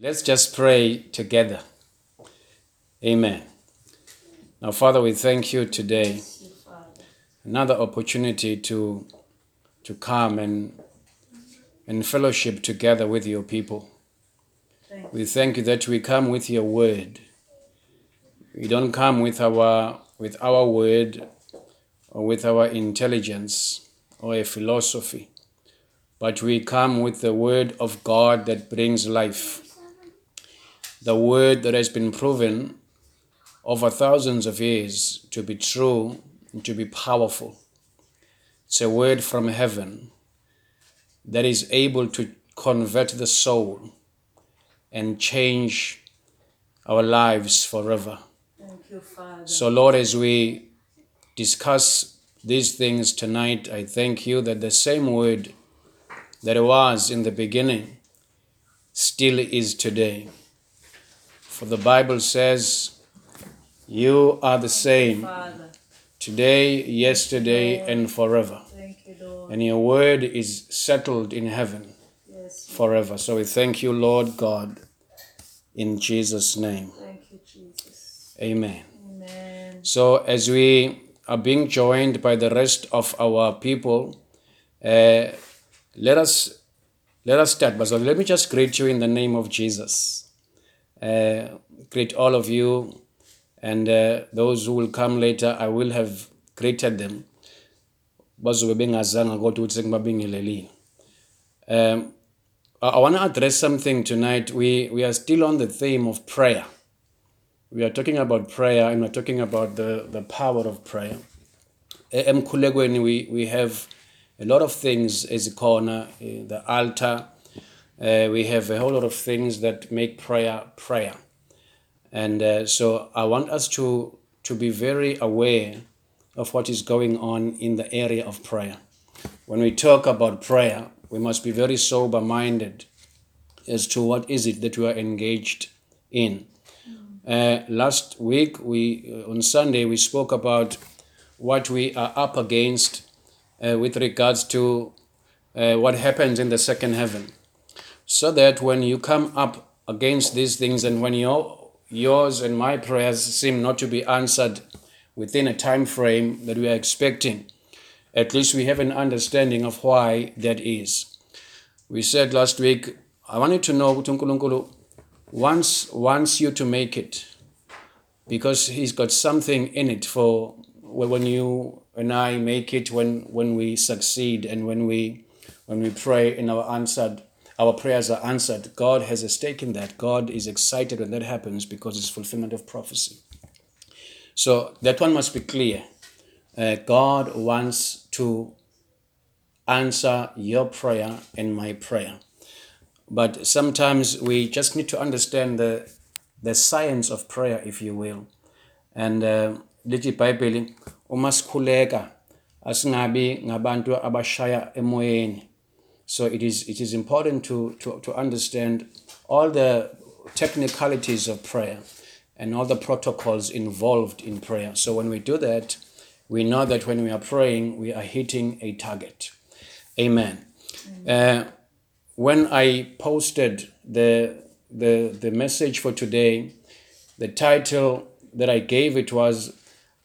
Let's just pray together. Amen. Now, Father, we thank you today. Another opportunity to, to come and, and fellowship together with your people. We thank you that we come with your word. We don't come with our, with our word or with our intelligence or a philosophy, but we come with the word of God that brings life the word that has been proven over thousands of years to be true and to be powerful. It's a word from heaven that is able to convert the soul and change our lives forever. Thank you, Father. So, Lord, as we discuss these things tonight, I thank you that the same word that was in the beginning still is today. For the Bible says, You are the same today, yesterday, and forever. You, And your word is settled in heaven Yes. forever. So we thank you, Lord God, in Jesus' name. Thank you, Jesus. Amen. Amen. So, as we are being joined by the rest of our people, uh, let us let us start. But so let me just greet you in the name of Jesus. Uh, greet all of you, and uh, those who will come later. I will have greeted them. bazobe bengazanga kodwa ukuthi sekubabingelelile um, I, want to address something tonight. We, we are still on the theme of prayer. We are talking about prayer and we're talking about the, the power of prayer. E- Emkhulekweni, we, we have a lot of things as a corner, the altar. Uh, we have a whole lot of things that make prayer prayer. And uh, so I want us to, to be very aware of what is going on in the area of prayer. When we talk about prayer, we must be very sober minded as to what is it that we are engaged in. Uh, last week, we uh, on Sunday, we spoke about what we are up against uh, with regards to uh, what happens in the second heaven. So that when you come up against these things and when your, yours and my prayers seem not to be answered within a time frame that we are expecting, at least we have an understanding of why that is. We said last week, I wanted to know ukuthi uNkulunkulu wants wants you to make it because he's got something in it for when you and I make it when when we succeed and when we when we pray and our answered our prayers are answered. God has a stake in that. God is excited when that happens because it's fulfillment of prophecy. So that one must be clear. Uh, God wants to answer your prayer and my prayer. But sometimes we just need to understand the the science of prayer if you will. And uh, lithi ibhayibheli uma sikhuleka asingabi ngabantu abashaya emoyeni so it is it is important to to to understand all the technicalities of prayer and all the protocols involved in prayer. So when we do that we know that when we are praying we are hitting a target. Amen. Uh, when I posted the, the, the message for today, the title that I gave it was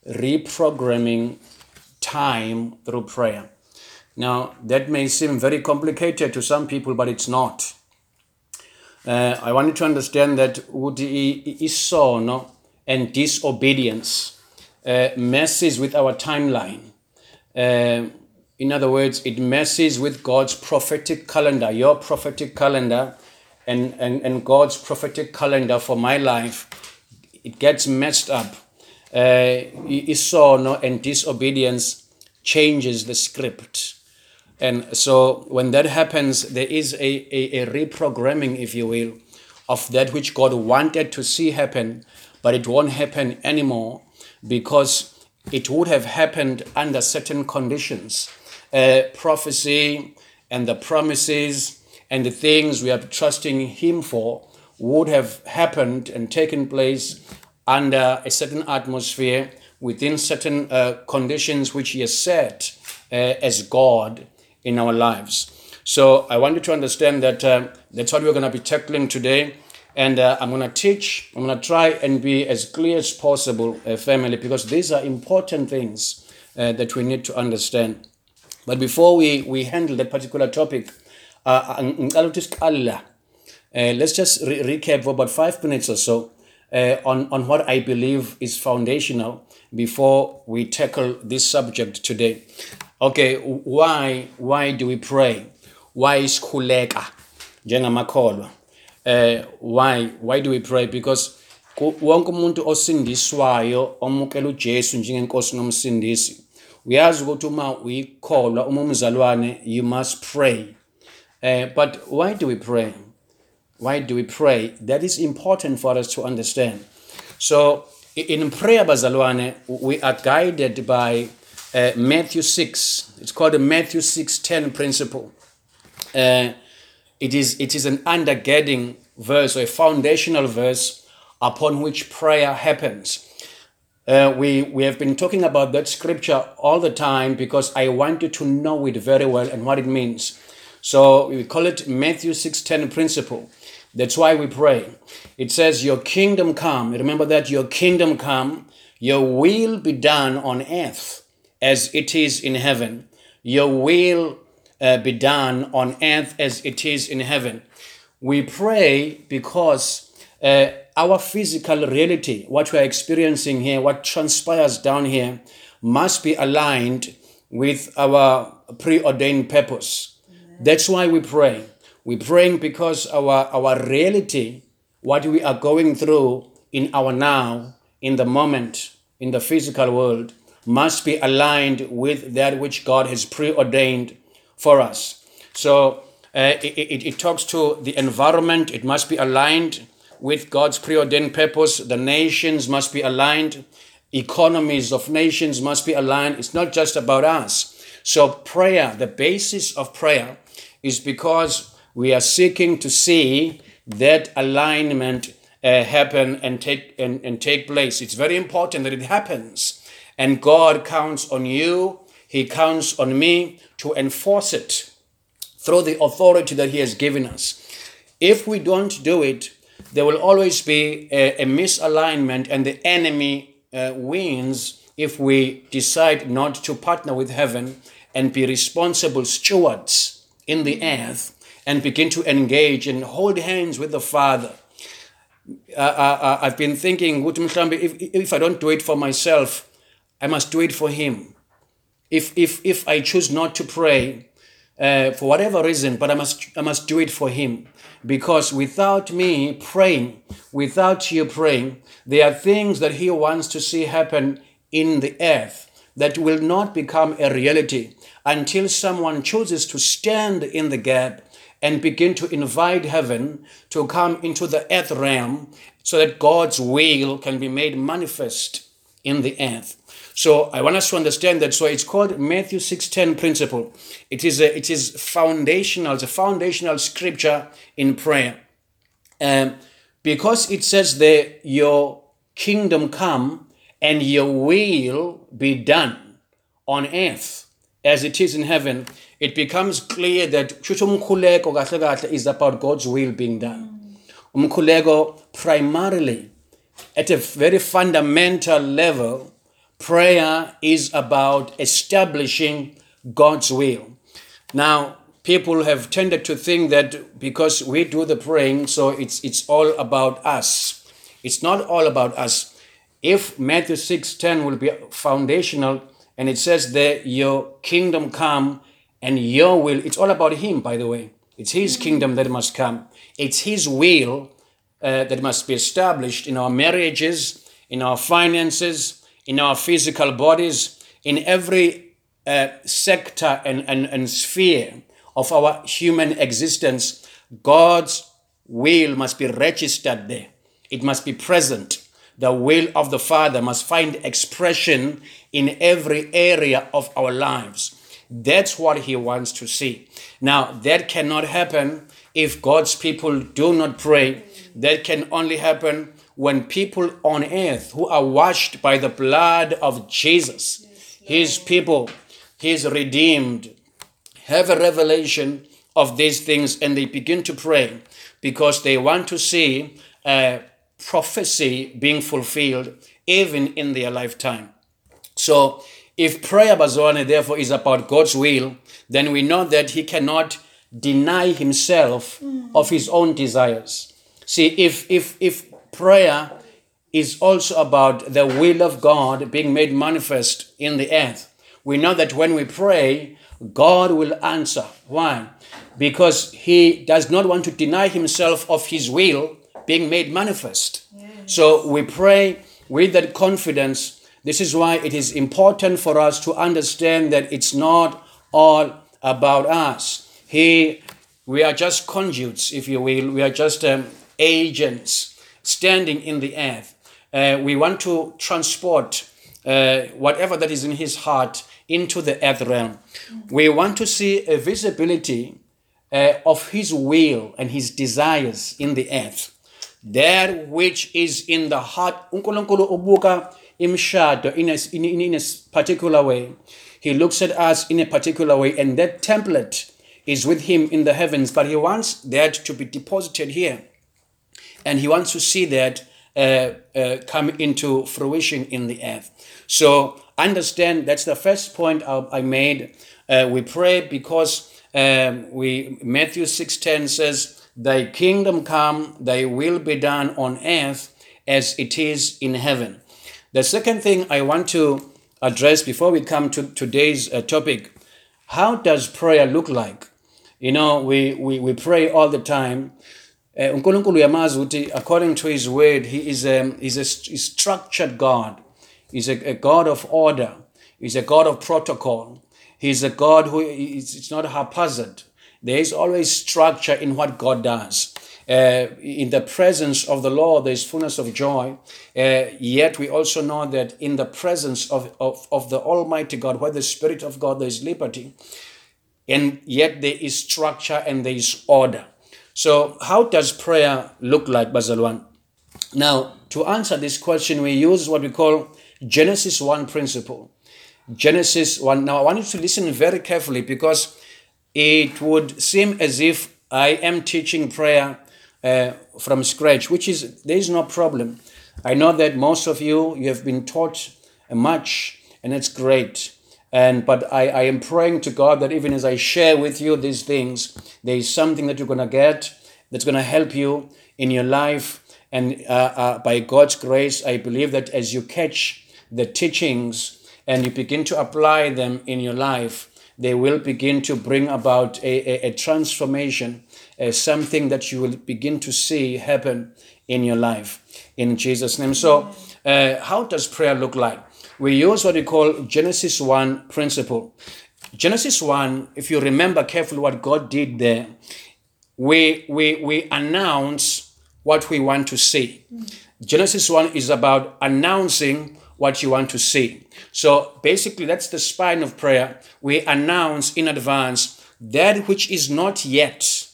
Reprogramming Time Through Prayer. Now, that may seem very complicated to some people, but it's not. Uh, I want you to understand that ukuthi i- i- isono and disobedience uh, messes with our timeline. Uh, in other words, it messes with God's prophetic calendar, your prophetic calendar, and, and, and God's prophetic calendar for my life. It gets messed up. Uh, isono and disobedience changes the script. And so when that happens, there is a, a, a reprogramming, if you will, of that which God wanted to see happen, but it won't happen anymore because it would have happened under certain conditions. Uh, prophecy and the promises and the things we are trusting Him for would have happened and taken place under a certain atmosphere within certain uh, conditions which He has set uh, as God in our lives. So I want you to understand that uh, that's what we're going to be tackling today. And uh, I'm going to teach, I'm going to try and be as clear as possible, uh, family, because these are important things uh, that we need to understand. But before we, we handle that particular topic, uh. Uh, let's just re- recap for about five minutes or so uh, on, on what I believe is foundational before we tackle this subject today. Okay, why, why do we pray? Why isikhuleka njengamakholwa? eh why, why do we pray? Because wonke umuntu osindiswayo omukela uJesu njengenkosi nomsindisi uyazi ukuthi uma uyikholwa uma umzalwane you must pray uh, but why do we pray why do we pray that is important for us to understand so in prayer bazalwane we are guided by uh, matthew 6 it's called the matthew 6.10 principle uh, it is it is an undergirding verse or a foundational verse upon which prayer happens. Uh, we we have been talking about that scripture all the time because I want you to know it very well and what it means. So we call it Matthew six ten principle. That's why we pray. It says, "Your kingdom come." Remember that your kingdom come. Your will be done on earth as it is in heaven. Your will uh, be done on earth as it is in heaven. We pray because uh, our physical reality, what we are experiencing here, what transpires down here, must be aligned with our preordained purpose. That's why we pray. We're praying because our, our reality, what we are going through in our now, in the moment, in the physical world, must be aligned with that which God has preordained for us. So uh, it, it, it talks to the environment, it must be aligned with God's preordained purpose. The nations must be aligned, economies of nations must be aligned. It's not just about us. So, prayer, the basis of prayer, is because we are seeking to see that alignment uh, happen and take and, and take place. It's very important that it happens. And God counts on you, He counts on me to enforce it through the authority that He has given us. If we don't do it, there will always be a, a misalignment, and the enemy uh, wins if we decide not to partner with heaven and be responsible stewards in the earth and begin to engage and hold hands with the Father. Uh, uh, uh, I've been thinking, if, if I don't do it for myself, I must do it for Him. If, if, if I choose not to pray, uh, for whatever reason, but I must, I must do it for Him. Because without me praying, without you praying, there are things that He wants to see happen in the earth that will not become a reality until someone chooses to stand in the gap and begin to invite heaven to come into the earth realm so that God's will can be made manifest in the earth. So I want us to understand that. So it's called Matthew 6:10 principle. It is a, it is foundational, it's a foundational scripture in prayer. Um, because it says there, your kingdom come and your will be done on earth as it is in heaven, it becomes clear that is about God's will being done. Umkhuleko primarily at a very fundamental level, prayer is about establishing God's will. Now, people have tended to think that because we do the praying, so it's it's all about us. It's not all about us. If Matthew 6:10 will be foundational and it says there your kingdom come and your will, it's all about him by the way. It's his kingdom that must come. It's his will uh, that must be established in our marriages, in our finances, in our physical bodies, in every uh, sector and, and, and sphere of our human existence. God's will must be registered there, it must be present. The will of the Father must find expression in every area of our lives. That's what He wants to see. Now, that cannot happen if God's people do not pray. That can only happen when people on earth who are washed by the blood of Jesus, His people, His redeemed, have a revelation of these things and they begin to pray because they want to see uh, prophecy being fulfilled even in their lifetime. So, if prayer, Bazwane, therefore, is about God's will, then we know that he cannot deny himself of his own desires. See, if, if, if prayer is also about the will of God being made manifest in the earth, we know that when we pray, God will answer. Why? Because he does not want to deny himself of his will being made manifest. So we pray with that confidence. This is why it is important for us to understand that it's not all about us. He, we are just conduits, if you will. We are just um, agents standing in the earth. Uh, we want to transport uh, whatever that is in his heart into the earth realm. We want to see a visibility uh, of his will and his desires in the earth. That which is in the heart, uNkulunkulu ubuka imshado in a, particular way. He looks at us in a particular way, and that template is with him in the heavens, but he wants that to be deposited here. And he wants to see that uh, uh, come into fruition in the earth. So understand that's the first point I, made. Uh, we pray because um, we Matthew six ten says, "Thy kingdom come, Thy will be done on earth as it is in heaven." The second thing I want to address before we come to today's uh, topic: How does prayer look like? You know, we we, we pray all the time. Uh, uNkulunkulu uyamazi ukuthi according to his word he is a, he's a st- he's structured God. He's a, a God of order. He's a God of protocol. He's a God who is it's not haphazard. There is always structure in what God does. Uh, in the presence of the Lord there is fullness of joy. Uh, yet we also know that in the presence of, of, of the Almighty God where the Spirit of God there is liberty and yet there is structure and there is order so, how does prayer look like, Bazalwan? Now, to answer this question, we use what we call Genesis 1 principle. Genesis 1. Now, I want you to listen very carefully because it would seem as if I am teaching prayer uh, from scratch, which is, there is no problem. I know that most of you, you have been taught much, and it's great. And but I, I am praying to God that even as I share with you these things, there is something that you're gonna get that's gonna help you in your life. And uh, uh, by God's grace, I believe that as you catch the teachings and you begin to apply them in your life, they will begin to bring about a, a, a transformation, uh, something that you will begin to see happen in your life. In Jesus' name. So, uh, how does prayer look like? We use what we call Genesis 1 principle. Genesis 1, if you remember carefully what God did there, we, we, we announce what we want to see. Genesis 1 is about announcing what you want to see. So basically, that's the spine of prayer. We announce in advance that which is not yet,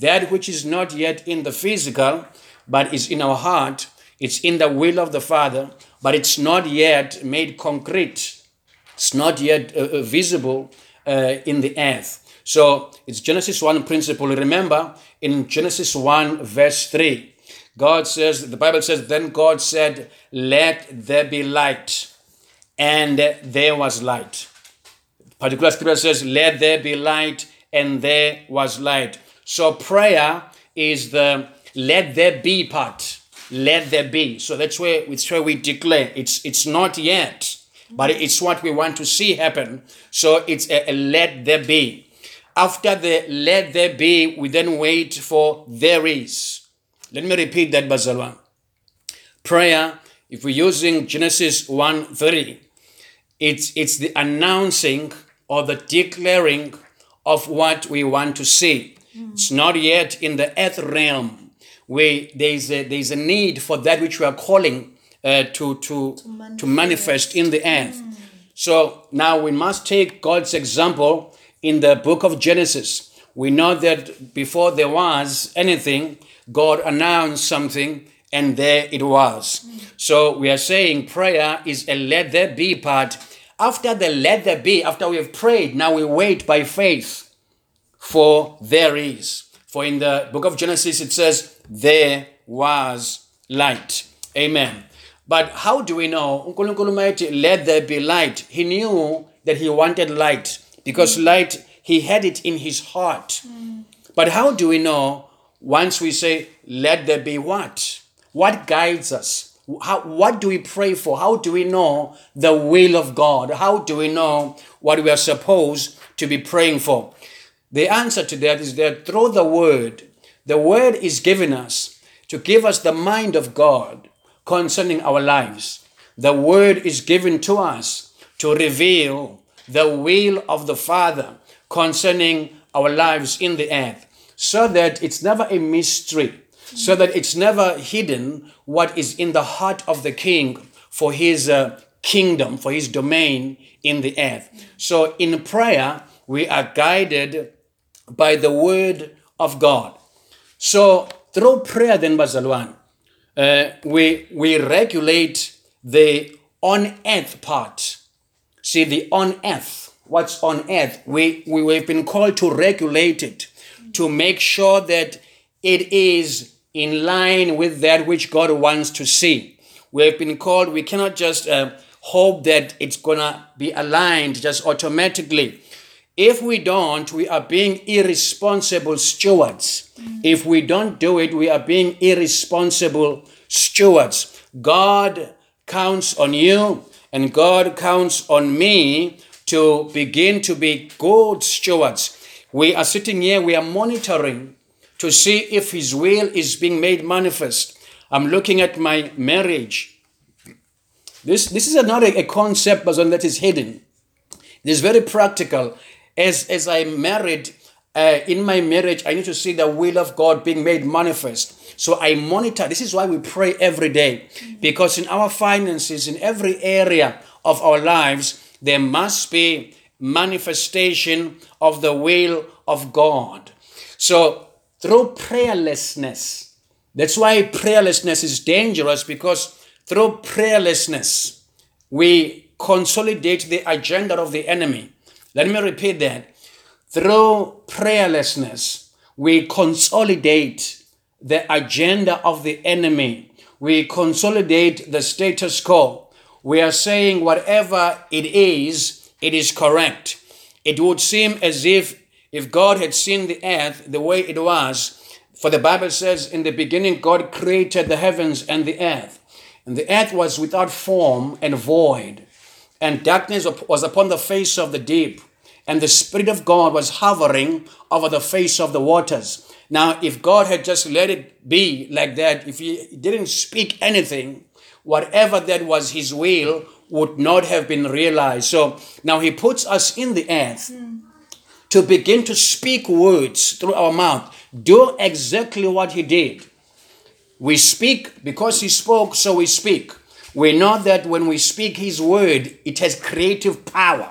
that which is not yet in the physical, but is in our heart, it's in the will of the Father, but it's not yet made concrete. It's not yet uh, uh, visible uh, in the earth. So it's Genesis 1 principle. Remember, in Genesis 1, verse 3, God says, the Bible says, Then God said, Let there be light. And there was light. Particular scripture says, Let there be light, and there was light. So prayer is the let there be part let there be. So that's where it's where we declare it's it's not yet, but mm-hmm. it's what we want to see happen. So it's a, a let there be. After the let there be, we then wait for there is. Let me repeat that, Bazalwa. Prayer, if we're using Genesis 1 3, it's it's the announcing or the declaring of what we want to see. Mm-hmm. It's not yet in the earth realm where there's a, there's a need for that which we are calling uh, to, to, to manifest. to manifest in the earth. Mm. So now we must take God's example in the book of Genesis. We know that before there was anything, God announced something and there it was. Mm. So we are saying prayer is a let there be part. After the let there be, after we have prayed, now we wait by faith for there is. For in the book of Genesis, it says, There was light. Amen. But how do we know? Let there be light. He knew that he wanted light because mm. light, he had it in his heart. Mm. But how do we know once we say, Let there be what? What guides us? How, what do we pray for? How do we know the will of God? How do we know what we are supposed to be praying for? The answer to that is that through the word, the word is given us to give us the mind of God concerning our lives. The word is given to us to reveal the will of the Father concerning our lives in the earth, so that it's never a mystery, so that it's never hidden what is in the heart of the King for his uh, kingdom, for his domain in the earth. So in prayer, we are guided by the word of God. So through prayer, then, Bazalwan, uh, we, we regulate the on earth part. See, the on earth, what's on earth, we, we, we've been called to regulate it, to make sure that it is in line with that which God wants to see. We have been called, we cannot just uh, hope that it's gonna be aligned just automatically. If we don't, we are being irresponsible stewards. If we don't do it, we are being irresponsible stewards. God counts on you and God counts on me to begin to be good stewards. We are sitting here, we are monitoring to see if His will is being made manifest. I'm looking at my marriage. This, this is not a, a concept Bazan, that is hidden. It is very practical. As, as I married, uh, in my marriage, I need to see the will of God being made manifest. So I monitor. This is why we pray every day. Because in our finances, in every area of our lives, there must be manifestation of the will of God. So through prayerlessness, that's why prayerlessness is dangerous because through prayerlessness, we consolidate the agenda of the enemy. Let me repeat that. Through prayerlessness, we consolidate the agenda of the enemy. We consolidate the status quo. We are saying whatever it is, it is correct. It would seem as if if God had seen the earth the way it was, for the Bible says, in the beginning, God created the heavens and the earth. And the earth was without form and void, and darkness was upon the face of the deep, and the Spirit of God was hovering over the face of the waters. Now, if God had just let it be like that, if He didn't speak anything, whatever that was His will would not have been realized. So now He puts us in the earth to begin to speak words through our mouth. Do exactly what He did. We speak because He spoke, so we speak. We know that when we speak His word, it has creative power.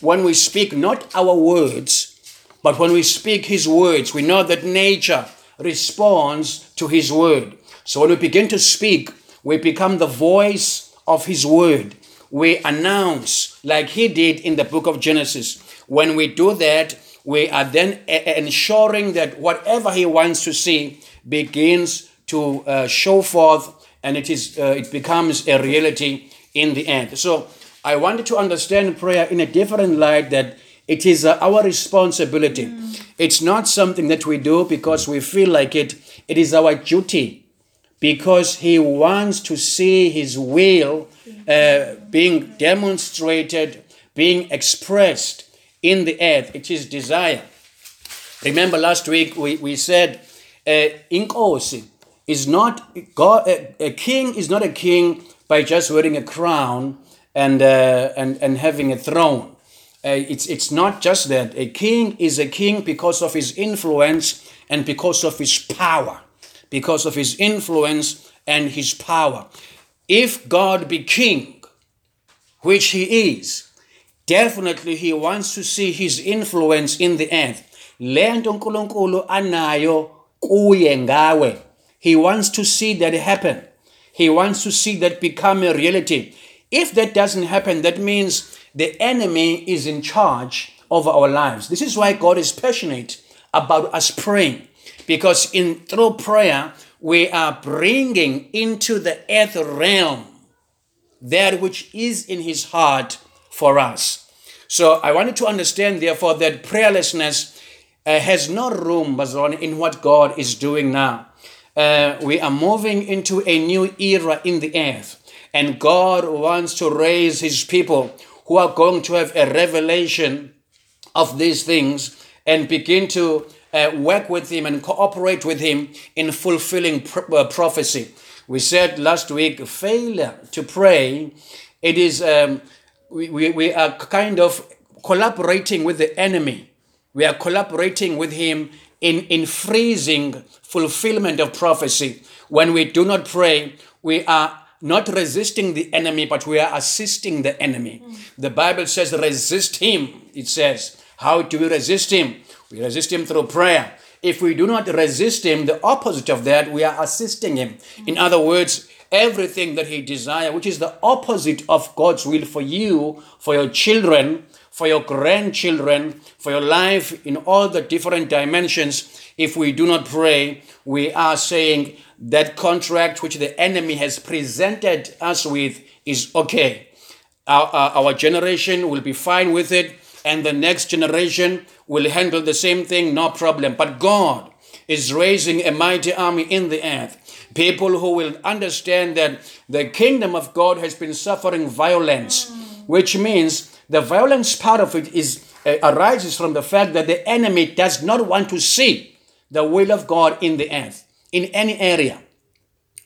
When we speak not our words, but when we speak His words, we know that nature responds to His word. So when we begin to speak, we become the voice of His word. We announce, like He did in the book of Genesis. When we do that, we are then ensuring that whatever He wants to see begins to uh, show forth and it is uh, it becomes a reality in the end. So i wanted to understand prayer in a different light that it is uh, our responsibility. It's not something that we do because we feel like it. It is our duty because he wants to see his will uh, being demonstrated being expressed in the earth. It is desire. Remember last week we, we said uh, inkosi is not God. A, a king is not a king by just wearing a crown and uh, and and having a throne. Uh, it's it's not just that. A king is a king because of his influence and because of his power, because of his influence and his power. If God be king, which he is, definitely he wants to see his influence in the earth. Lento uNkulunkulu anayo kuye ngawe. He wants to see that happen. He wants to see that become a reality. If that doesn't happen, that means the enemy is in charge of our lives. This is why God is passionate about us praying. Because in through prayer, we are bringing into the earth realm that which is in his heart for us. So I wanted to understand, therefore, that prayerlessness uh, has no room, Bazon, in what God is doing now. Uh, we are moving into a new era in the earth, and God wants to raise his people who are going to have a revelation of these things and begin to uh, work with him and cooperate with him in fulfilling uh, prophecy. We said last week, failure to pray, it is, um, we, we, we are kind of collaborating with the enemy. We are collaborating with him in, in freezing fulfillment of prophecy. When we do not pray, we are not resisting the enemy, but we are assisting the enemy. The Bible says, resist him. It says, how do we resist him? We resist him through prayer. If we do not resist him, the opposite of that, we are assisting him. In other words, everything that he desires, which is the opposite of God's will for you, for your children, for your grandchildren, for your life in all the different dimensions, if we do not pray, we are saying that contract which the enemy has presented us with is okay. Our, our, our generation will be fine with it, and the next generation will handle the same thing, no problem. But God is raising a mighty army in the earth. People who will understand that the kingdom of God has been suffering violence, which means the violence part of it is uh, arises from the fact that the enemy does not want to see the will of God in the earth, in any area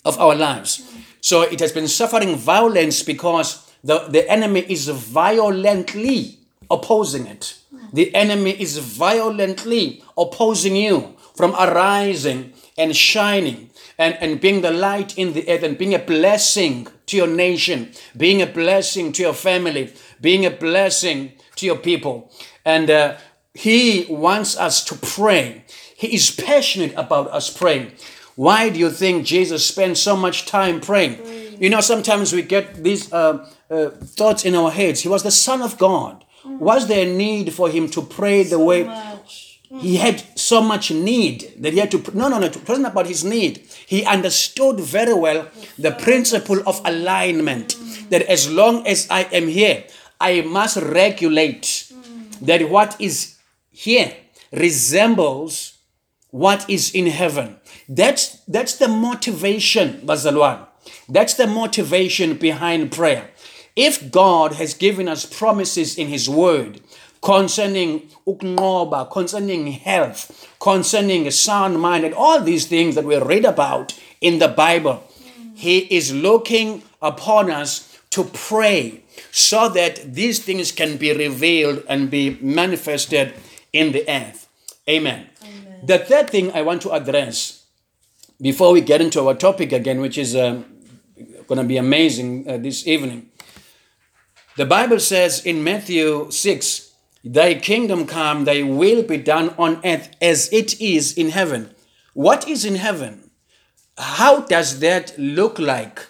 of our lives. So it has been suffering violence because the, the enemy is violently opposing it. The enemy is violently opposing you from arising and shining and, and being the light in the earth and being a blessing to your nation, being a blessing to your family, being a blessing to your people. And uh, he wants us to pray. He is passionate about us praying. Why do you think Jesus spent so much time praying? You know, sometimes we get these uh, uh, thoughts in our heads. He was the Son of God. Was there a need for him to pray the way much. he had so much need that he had to? No, no, no. It wasn't about his need. He understood very well the principle of alignment. That as long as I am here, I must regulate that what is here resembles what is in heaven. That's that's the motivation, Bazalwan. That's the motivation behind prayer. If God has given us promises in His Word concerning ukunqoba, concerning health, concerning a sound mind, and all these things that we read about in the Bible, He is looking upon us to pray so that these things can be revealed and be manifested in the earth. Amen. The third thing I want to address before we get into our topic again, which is um, going to be amazing uh, this evening. The Bible says in Matthew 6, Thy kingdom come, thy will be done on earth as it is in heaven. What is in heaven? How does that look like?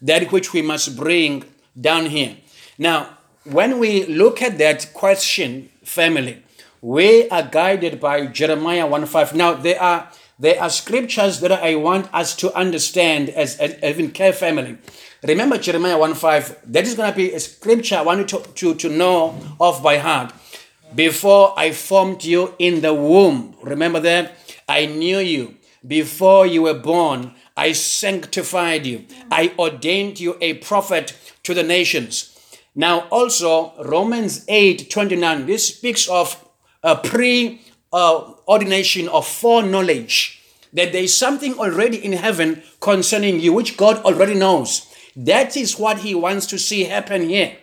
That which we must bring down here. Now, when we look at that question, family, we are guided by Jeremiah 1 5. Now, there are there are scriptures that I want us to understand as, as even care family. Remember Jeremiah 1 5. That is going to be a scripture I want you to, to, to know off by heart. Before I formed you in the womb, remember that? I knew you. Before you were born, I sanctified you. I ordained you a prophet to the nations. Now, also, Romans 8 29, this speaks of a pre ordination of foreknowledge, that there is something already in heaven concerning you, which God already knows. That is what He wants to see happen here.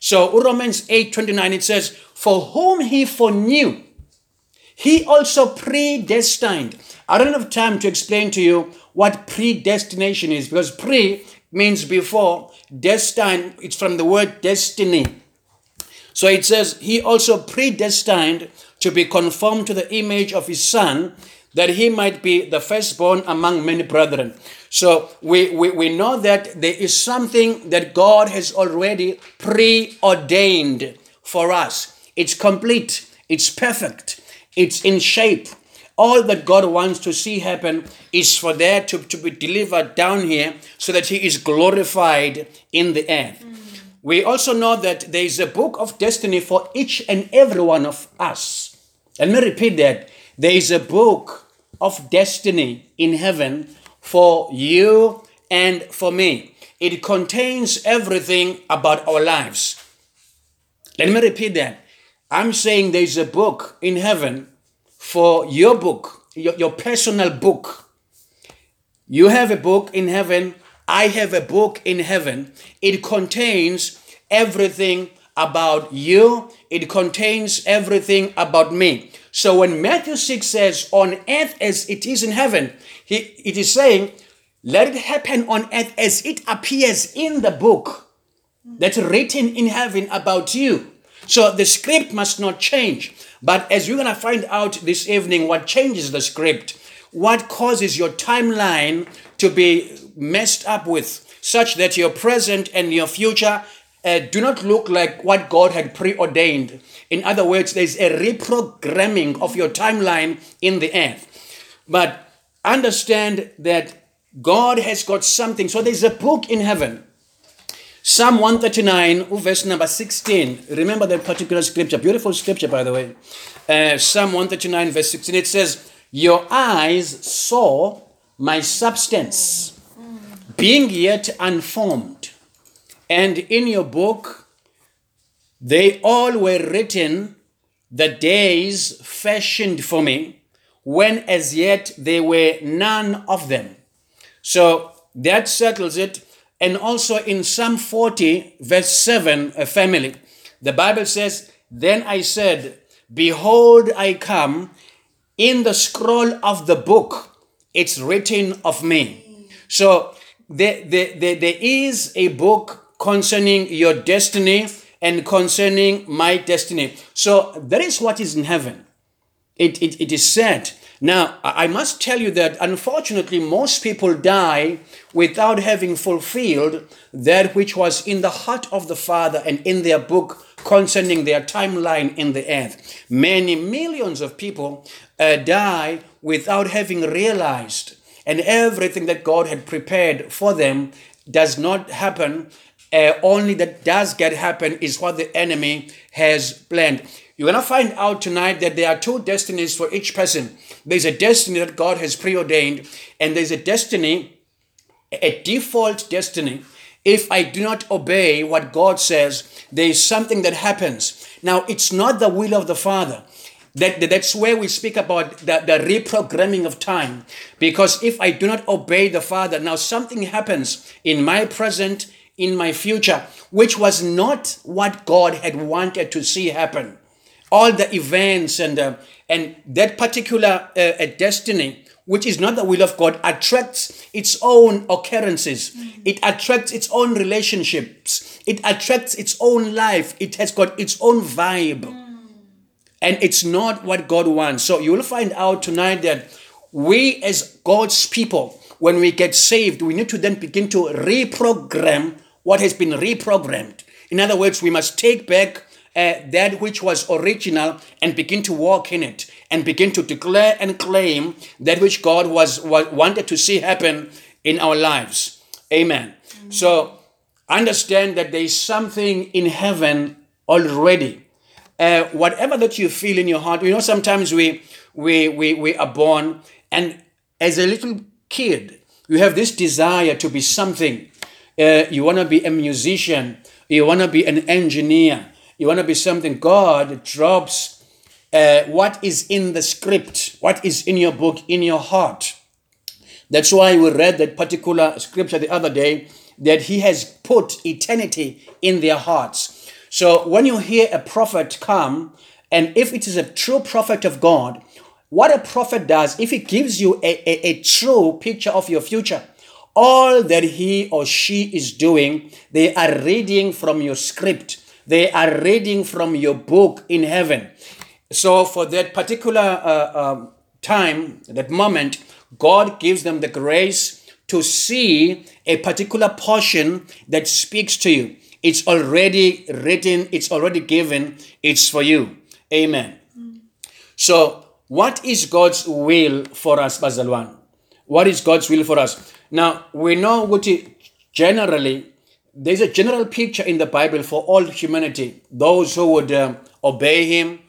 So, Romans 8 29, it says, For whom He foreknew, He also predestined. I don't have time to explain to you what predestination is because pre means before, destined, it's from the word destiny. So it says, He also predestined to be conformed to the image of His Son, that He might be the firstborn among many brethren. So we, we, we know that there is something that God has already preordained for us. It's complete, it's perfect, it's in shape. All that God wants to see happen is for that to, to be delivered down here so that He is glorified in the earth. We also know that there is a book of destiny for each and every one of us. Let me repeat that. There is a book of destiny in heaven for you and for me. It contains everything about our lives. Let me repeat that. I'm saying there's a book in heaven for your book, your, your personal book. You have a book in heaven. I have a book in heaven. It contains everything about you, it contains everything about me. So when Matthew 6 says, on earth as it is in heaven, he, it is saying, let it happen on earth as it appears in the book that's written in heaven about you. So the script must not change. But as we're going to find out this evening, what changes the script, what causes your timeline to be messed up with, such that your present and your future uh, do not look like what God had preordained. In other words, there's a reprogramming of your timeline in the earth. But understand that God has got something. So there's a book in heaven. Psalm 139, verse number 16. Remember that particular scripture. Beautiful scripture, by the way. Uh, Psalm 139, verse 16. It says, Your eyes saw my substance, being yet unformed. And in your book, they all were written, the days fashioned for me, when as yet there were none of them. So that settles it. And also in Psalm 40, verse 7, a family, the Bible says, Then I said, Behold, I come in the scroll of the book, it's written of me. So there, there, there, there is a book concerning your destiny and concerning my destiny. So that is what is in heaven. It, it, it is said. Now, I must tell you that unfortunately, most people die without having fulfilled that which was in the heart of the Father and in their book concerning their timeline in the earth. Many millions of people uh, die without having realized, and everything that God had prepared for them does not happen uh, only that does get happen is what the enemy has planned. You're going to find out tonight that there are two destinies for each person. There's a destiny that God has preordained, and there's a destiny, a default destiny. If I do not obey what God says, there is something that happens. Now, it's not the will of the Father. That, that's where we speak about the, the reprogramming of time. Because if I do not obey the Father, now something happens in my present, in my future, which was not what God had wanted to see happen. All the events and uh, and that particular uh, destiny, which is not the will of God, attracts its own occurrences. Mm-hmm. It attracts its own relationships. It attracts its own life. It has got its own vibe. Mm. And it's not what God wants. So you will find out tonight that we as God's people, when we get saved, we need to then begin to reprogram what has been reprogrammed. In other words, we must take back uh, that which was original and begin to walk in it and begin to declare and claim that which God was, was wanted to see happen in our lives. Amen. Mm-hmm. So understand that there is something in heaven already. Uh, whatever that you feel in your heart, you know, sometimes we we we we are born and as a little kid, you have this desire to be something uh, you want to be a musician, you want to be an engineer, you want to be something, God drops uh, what is in the script, what is in your book, in your heart. That's why we read that particular scripture the other day that He has put eternity in their hearts. So when you hear a prophet come, and if it is a true prophet of God, what a prophet does, if he gives you a, a, a true picture of your future, all that he or she is doing, they are reading from your script. They are reading from your book in heaven. So, for that particular uh, um, time, that moment, God gives them the grace to see a particular portion that speaks to you. It's already written, it's already given, it's for you. Amen. So, what is God's will for us, Bazalwan? What is God's will for us? Now, we know what generally, there's a general picture in the Bible for all humanity. Those who would um, obey Him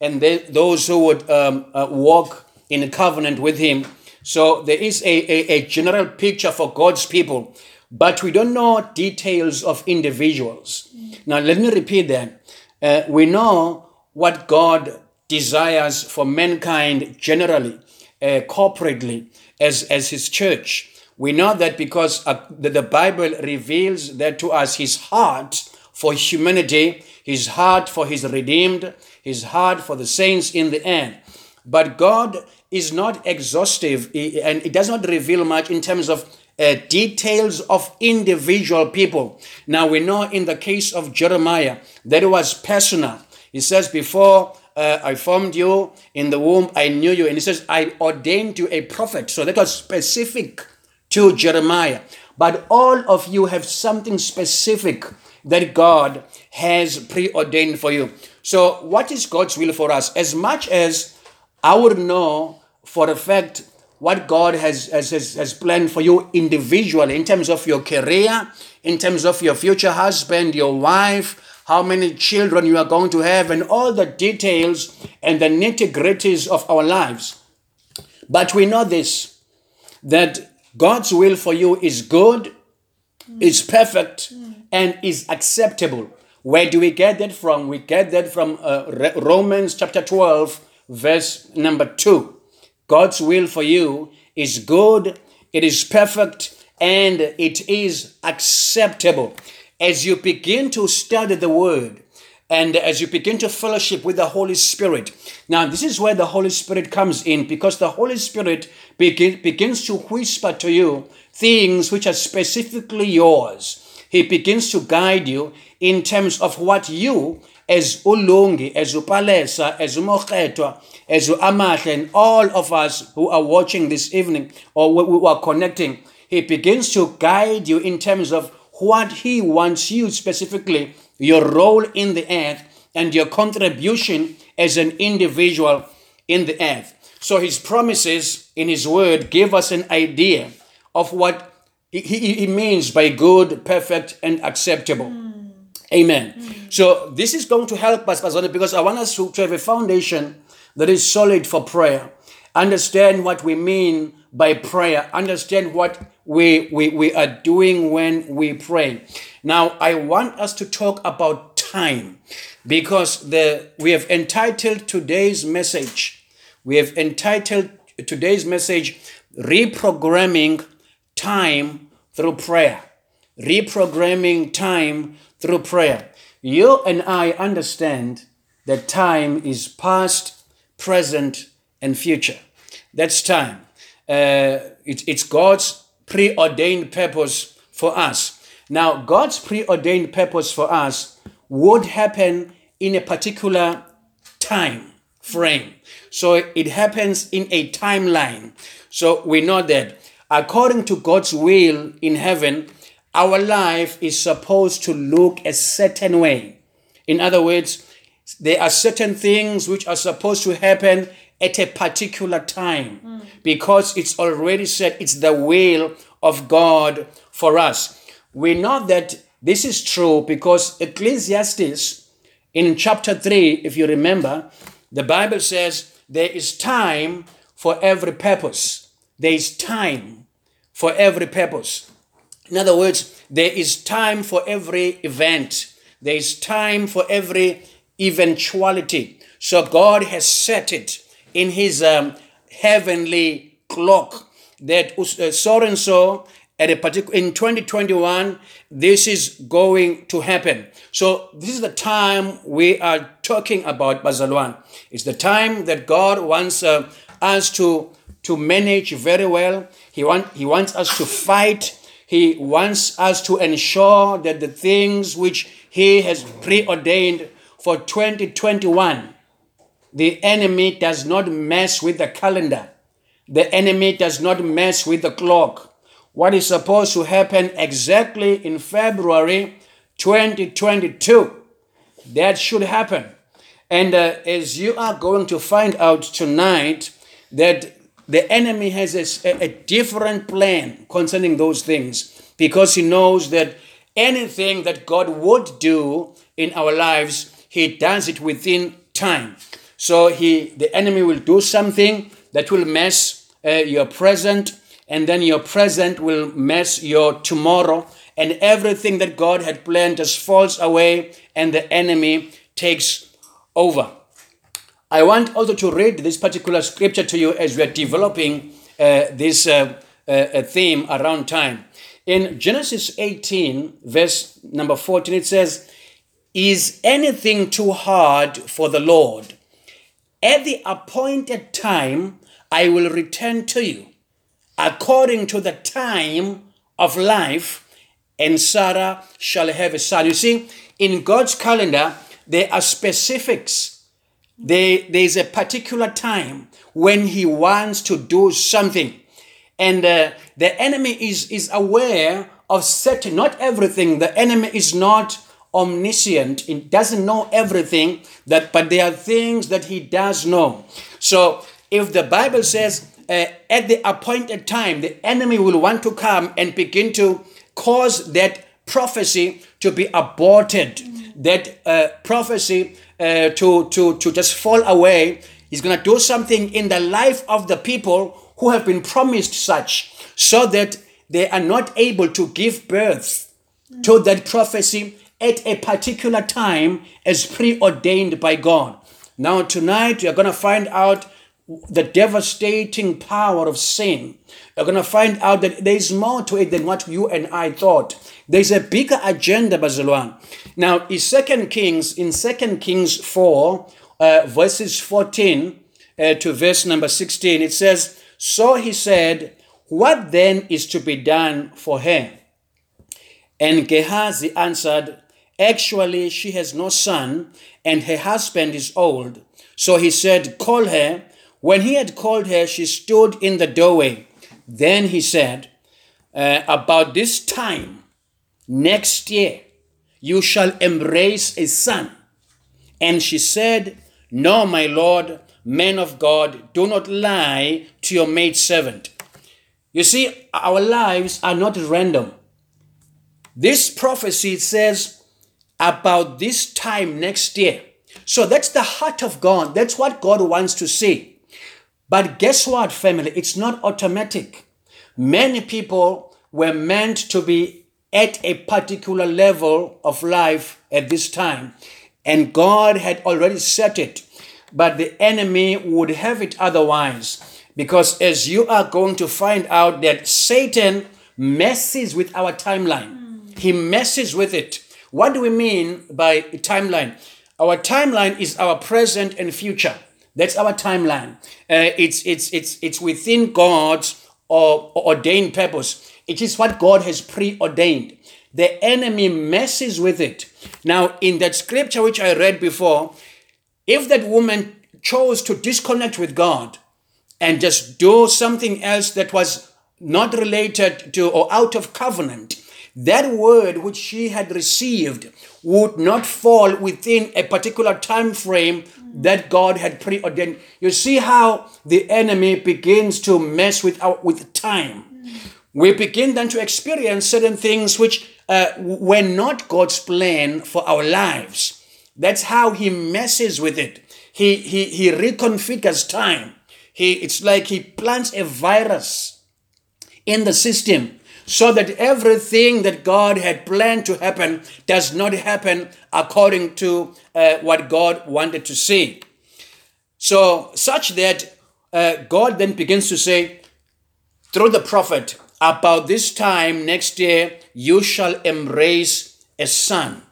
and they, those who would um, uh, walk in covenant with Him. So there is a, a, a general picture for God's people, but we don't know details of individuals. Now, let me repeat that. Uh, we know what God desires for mankind generally, uh, corporately, as, as His church. We know that because uh, the, the Bible reveals that to us His heart for humanity, His heart for His redeemed, His heart for the saints in the end. But God is not exhaustive and it does not reveal much in terms of uh, details of individual people. Now we know in the case of Jeremiah that it was personal. He says, Before uh, I formed you in the womb, I knew you. And he says, I ordained you a prophet. So that was specific to Jeremiah. But all of you have something specific that God has preordained for you. So, what is God's will for us? As much as I would know for a fact what God has, has, has, planned for you individually in terms of your career, in terms of your future husband, your wife, how many children you are going to have, and all the details and the nitty gritties of our lives. But we know this that God's will for you is good, is perfect, and is acceptable. Where do we get that from? We get that from uh, Romans chapter 12, verse number 2. God's will for you is good, it is perfect, and it is acceptable. As you begin to study the word, and as you begin to fellowship with the Holy Spirit. Now, this is where the Holy Spirit comes in because the Holy Spirit begin, begins to whisper to you things which are specifically yours. He begins to guide you in terms of what you, as Ulungi, as Upalesa, as Umokhetwa, as Amahle, and all of us who are watching this evening or who are connecting, he begins to guide you in terms of what he wants you specifically, your role in the earth, and your contribution as an individual in the earth. So his promises in his word give us an idea of what he, he means by good, perfect, and acceptable. Mm. Amen. Mm. So this is going to help us, Pastor, because I want us to, to have a foundation that is solid for prayer. Understand what we mean by prayer. Understand what we, we, we are doing when we pray. Now, I want us to talk about time because the we have entitled today's message. We have entitled today's message reprogramming time through prayer. Reprogramming time through prayer. You and I understand that time is past, present, and future. That's time. Uh, it, it's God's preordained purpose for us. Now, God's preordained purpose for us would happen in a particular time frame. So it happens in a timeline. So we know that according to God's will in heaven, our life is supposed to look a certain way. In other words, there are certain things which are supposed to happen at a particular time mm. because it's already said it's the will of God for us. We know that this is true because Ecclesiastes in chapter 3, if you remember, the Bible says there is time for every purpose. There is time for every purpose. In other words, there is time for every event. There is time for every eventuality. So God has set it in His um, heavenly clock that uh, so and so at a particular in 2021 this is going to happen. So this is the time we are talking about bazalwan it's the time that god wants uh, us to to manage very well. He want he wants us to fight. He wants us to ensure that the things which he has preordained for 2021 the enemy does not mess with the calendar the enemy does not mess with the clock what is supposed to happen exactly in February 2022. That should happen. And uh, as you are going to find out tonight, that the enemy has a different plan concerning those things because he knows that anything that God would do in our lives, he does it within time. So he, the enemy will do something that will mess uh, your present, and then your present will mess your tomorrow, and everything that God had planned just falls away, and the enemy takes over. I want also to read this particular scripture to you as we are developing uh, this uh, uh, theme around time. In Genesis 18, verse number 14, it says, Is anything too hard for the Lord? At the appointed time, I will return to you according to the time of life, and Sarah shall have a son. You see, in God's calendar, there are specifics. There, there's a particular time when He wants to do something. And uh, the enemy is, is aware of certain, not everything. The enemy is not omniscient. It doesn't know everything, that, but there are things that he does know. So if the Bible says uh, at the appointed time, the enemy will want to come and begin to cause that prophecy to be aborted, that uh, prophecy uh, to, to, to just fall away. He's going to do something in the life of the people who have been promised such so that they are not able to give birth to that prophecy at a particular time as preordained by God. Now, tonight, you're going to find out the devastating power of sin. You're going to find out that there is more to it than what you and I thought. There's a bigger agenda, Bazalwan. Now, in Second Kings, in Second Kings 4, uh, verses 14 uh, to verse number 16, it says, So he said, What then is to be done for her? And Gehazi answered, Actually, she has no son, and her husband is old. So he said, Call her. When he had called her, she stood in the doorway. Then he said, "Uh, About this time next year, you shall embrace a son. And she said, No, my lord, man of God, do not lie to your maidservant. You see, our lives are not random. This prophecy says about this time next year. So that's the heart of God. That's what God wants to see. But guess what, family? It's not automatic. Many people were meant to be at a particular level of life at this time, and God had already set it. But the enemy would have it otherwise. Because as you are going to find out that Satan messes with our timeline, he messes with it. What do we mean by timeline? Our timeline is our present and future. That's our timeline. Uh, it's it's it's it's within God's or, ordained purpose. It is what God has preordained. The enemy messes with it. Now, in that scripture which I read before, if that woman chose to disconnect with God and just do something else that was not related to or out of covenant, that word which she had received would not fall within a particular time frame that God had preordained. You see how the enemy begins to mess with our with time. We begin then to experience certain things which uh, were not God's plan for our lives. That's how he messes with it. He he he reconfigures time. He it's like he plants a virus in the system so that everything that God had planned to happen does not happen according to uh, what God wanted to see. So, such that uh, God then begins to say through the prophet, about this time next year, you shall embrace a son.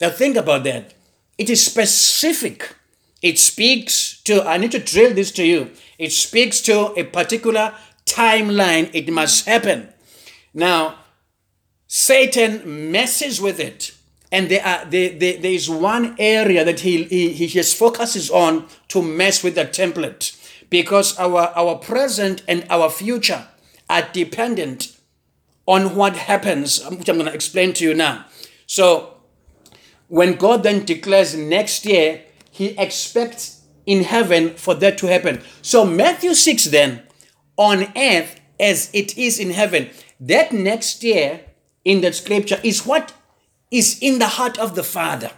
Now, think about that. It is specific. It speaks to, I need to drill this to you. It speaks to a particular timeline. It must happen. Now, Satan messes with it. And there, are, there, there, there is one area that he, he, just focuses on to mess with the template. Because our, our present and our future are dependent on what happens, um, which I'm going to explain to you now. So, when God then declares next year, he expects in heaven for that to happen. So, Matthew 6 then, on earth as it is in heaven, that next year in that scripture is what is in the heart of the Father.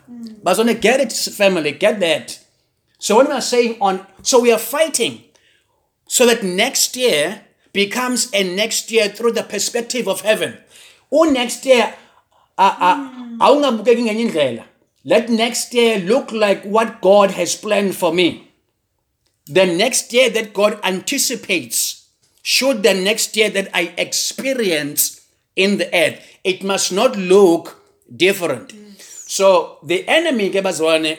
But when get it, family, get that. So, when we are saying on, so we are fighting so that next year becomes a next year through the perspective of heaven. Oh, next year, uh, uh, awungabukeki ngenye indlela. let next year look like what God has planned for me. The next year that God anticipates, should the next year that I experience in the earth, it must not look different. So the enemy,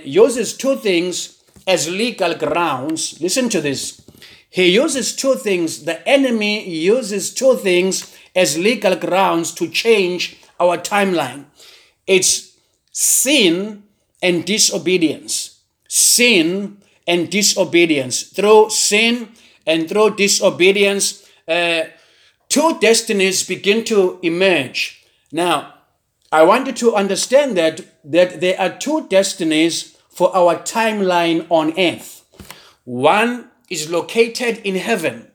uses two things as legal grounds. Listen to this. He uses two things. The enemy uses two things as legal grounds to change our timeline. It's sin and disobedience. Sin and disobedience. Through sin and through disobedience, uh, two destinies begin to emerge. Now, I want you to understand that, that there are two destinies for our timeline on earth. One is located in heaven.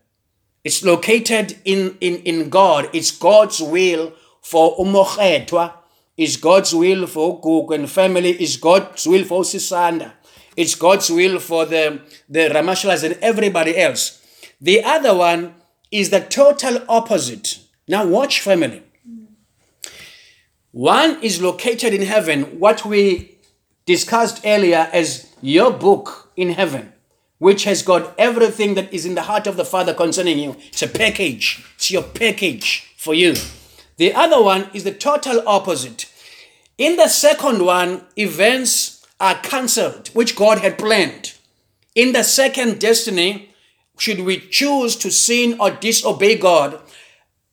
It's located in, in, in God. It's God's will for umokhetwa. It's God's will for Cook and family. It's God's will for Sisanda. It's God's will for the, the Ramashalas and everybody else. The other one is the total opposite. Now watch family. One is located in heaven, what we discussed earlier as your book in heaven, which has got everything that is in the heart of the Father concerning you. It's a package, it's your package for you. The other one is the total opposite. In the second one, events are cancelled, which God had planned. In the second destiny, should we choose to sin or disobey God,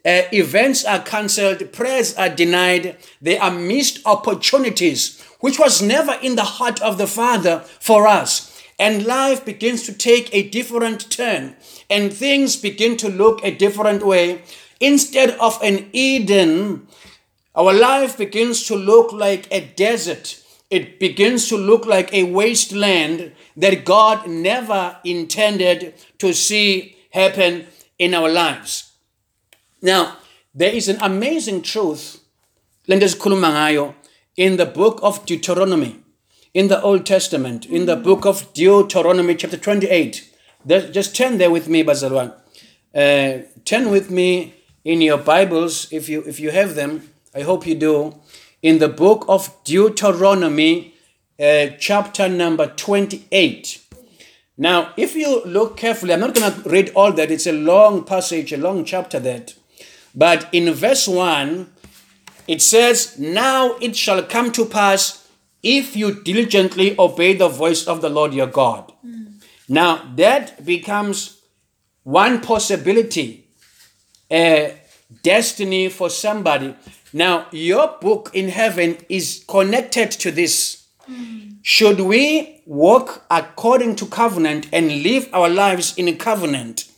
uh, events are cancelled, prayers are denied, there are missed opportunities, which was never in the heart of the Father for us. And life begins to take a different turn, and things begin to look a different way. Instead of an Eden, our life begins to look like a desert. It begins to look like a wasteland that God never intended to see happen in our lives. Now, there is an amazing truth in the book of Deuteronomy, in the Old Testament, in the book of Deuteronomy, chapter 28. Just turn there with me, Bazalwan. Uh, turn with me in your Bibles, if you if you have them. I hope you do. In the book of Deuteronomy, uh, chapter number 28. Now, if you look carefully, I'm not going to read all that. It's a long passage, a long chapter that. But in verse 1, it says, Now it shall come to pass if you diligently obey the voice of the Lord your God. Now, that becomes one possibility, a destiny for somebody. Now, your book in heaven is connected to this. Should we walk according to covenant and live our lives in a covenant?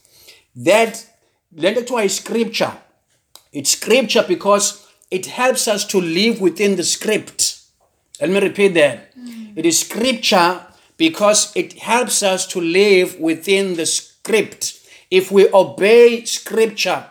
That to a scripture. It's scripture because it helps us to live within the script. Let me repeat that. It is scripture because it helps us to live within the script. If we obey scripture,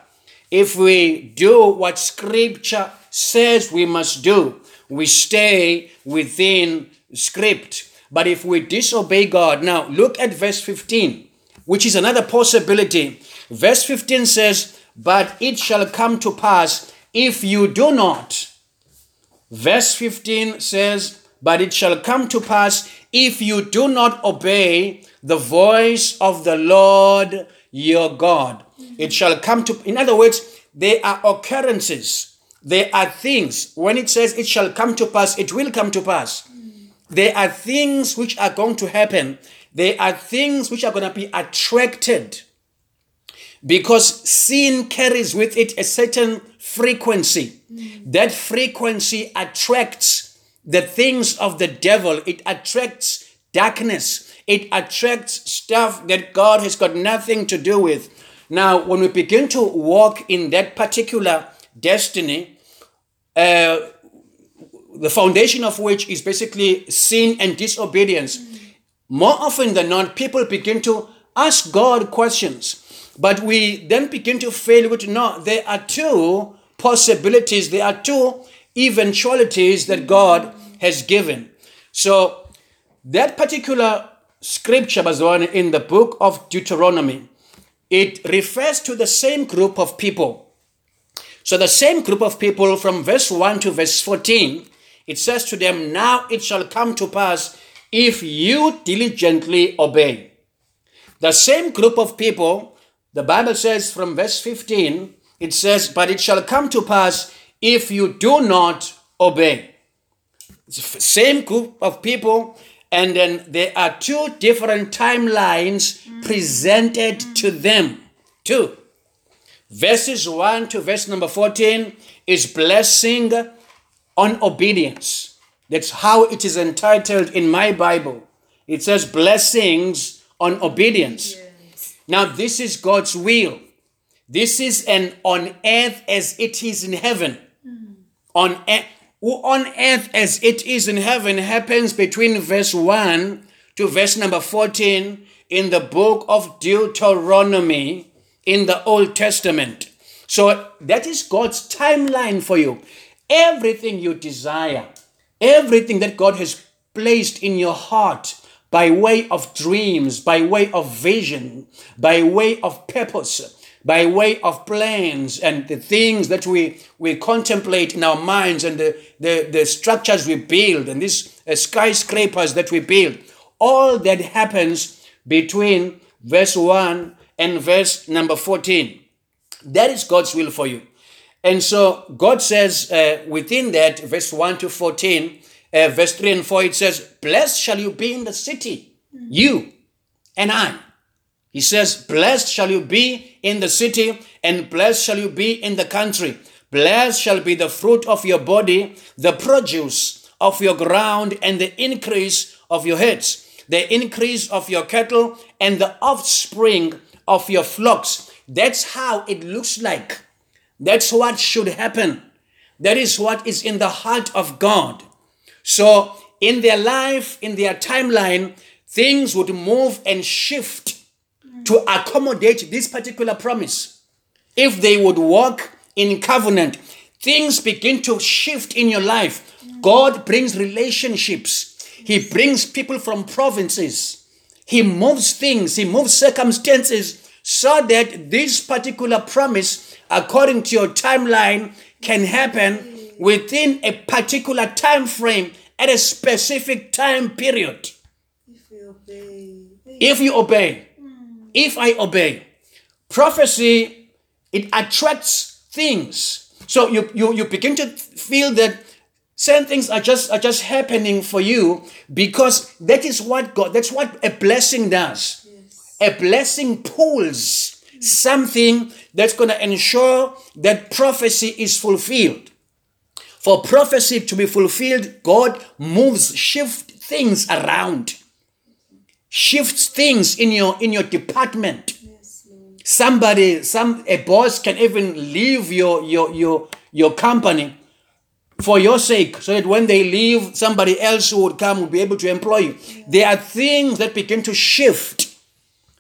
if we do what scripture says we must do, we stay within script. But if we disobey God, now look at verse 15, which is another possibility. Verse 15 says, But it shall come to pass if you do not. Verse 15 says, But it shall come to pass if you do not obey the voice of the Lord your God. It shall come to, in other words, there are occurrences, there are things. When it says it shall come to pass, it will come to pass. There are things which are going to happen. There are things which are going to be attracted because sin carries with it a certain frequency. That frequency attracts the things of the devil, it attracts darkness, it attracts stuff that God has got nothing to do with. Now, when we begin to walk in that particular destiny, uh, the foundation of which is basically sin and disobedience. more often than not, people begin to ask God questions. But we then begin to fail with no, there are two possibilities, there are two eventualities that God has given. So that particular scripture one in the book of Deuteronomy. It refers to the same group of people. So the same group of people from verse 1 to verse 14, it says to them, Now it shall come to pass if you diligently obey. The same group of people, the Bible says from verse 15, it says, But it shall come to pass if you do not obey. Same group of people, and then there are two different timelines presented to them. Two. Verses 1 to verse number 14 is blessing on obedience. That's how it is entitled in my Bible. It says blessings on obedience. Now, this is God's will. This is an on earth as it is in heaven. Hmm. On earth, on earth as it is in heaven happens between verse 1 to verse number 14 in the book of Deuteronomy in the Old Testament. So that is God's timeline for you. Everything you desire, everything that God has placed in your heart by way of dreams, by way of vision, by way of purpose, by way of plans and the things that we, we contemplate in our minds and the, the, the structures we build and these uh, skyscrapers that we build. All that happens between verse 1 and verse number 14. That is God's will for you. And so God says uh, within that, verse 1 to 14, uh, verse 3 and 4, it says, Blessed shall you be in the city, you and I. He says, Blessed shall you be in the city, and blessed shall you be in the country. Blessed shall be the fruit of your body, the produce of your ground, and the increase of your heads, the increase of your cattle, and the offspring of your flocks. That's how it looks like. That's what should happen. That is what is in the heart of God. So, in their life, in their timeline, things would move and shift to accommodate this particular promise. If they would walk in covenant, things begin to shift in your life. God brings relationships, He brings people from provinces, He moves things, He moves circumstances so that this particular promise, according to your timeline, can happen within a particular time frame at a specific time period. If we obey. If you obey, hmm. if I obey, prophecy it attracts things. So you you you begin to feel that certain things are just are just happening for you because that is what God that's what a blessing does. A blessing pulls something that's going to ensure that prophecy is fulfilled. For prophecy to be fulfilled, God moves, shift things around, shifts things in your in your department. Yes, Somebody, some a boss can even leave your your your your company for your sake, so that when they leave, somebody else who would come will be able to employ you. There are things that begin to shift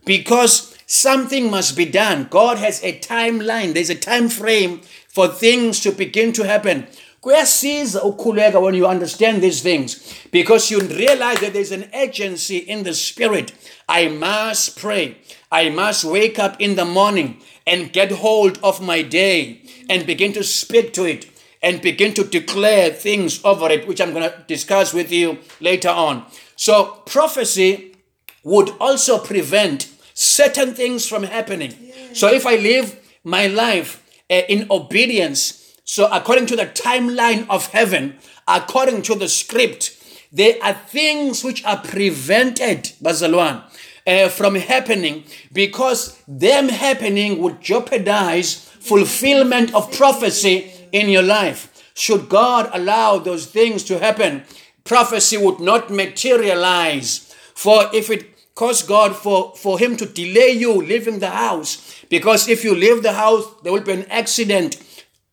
because something must be done. God has a timeline. There's a time frame for things to begin to happen. Kuyasiza ukukhuleka when you understand these things because you realize that there's an agency in the spirit. I must pray. I must wake up in the morning and get hold of my day and begin to speak to it and begin to declare things over it, which I'm going to discuss with you later on. So, prophecy would also prevent certain things from happening. So, if I live my life uh, in obedience, so according to the timeline of heaven, according to the script, there are things which are prevented, Bazalwan, uh, from happening because them happening would jeopardize fulfillment of prophecy in your life. Should God allow those things to happen, prophecy would not materialize. For if it caused God for, for him to delay you leaving the house, because if you leave the house, there will be an accident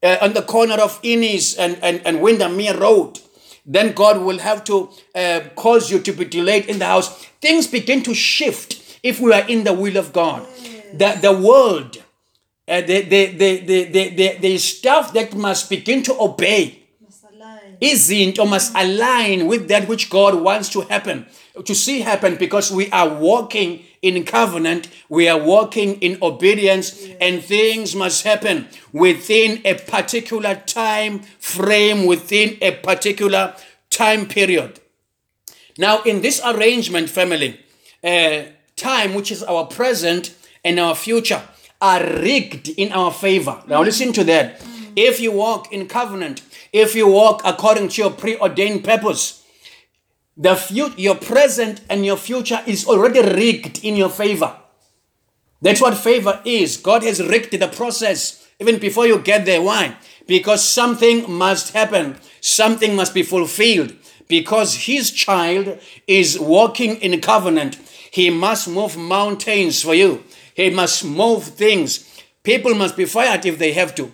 uh, on the corner of Innes and, and, and Windermere Road. then God will have to uh, cause you to be delayed in the house. Things begin to shift if we are in the will of God. The, the world, uh, the, the, the, the, the, the, the stuff that must begin to obey align. izinto must align with that which God wants to happen, to see happen, because we are walking in covenant, we are walking in obedience, and things must happen within a particular time frame, within a particular time period. Now, in this arrangement, family, uh, time, which is our present and our future, are rigged in our favor. Now, listen to that. If you walk in covenant, if you walk according to your preordained purpose, the future, your present and your future is already rigged in your favor. That's what favor is. God has rigged the process even before you get there. Why? Because something must happen, something must be fulfilled. Because his child is walking in covenant, he must move mountains for you, he must move things. People must be fired if they have to.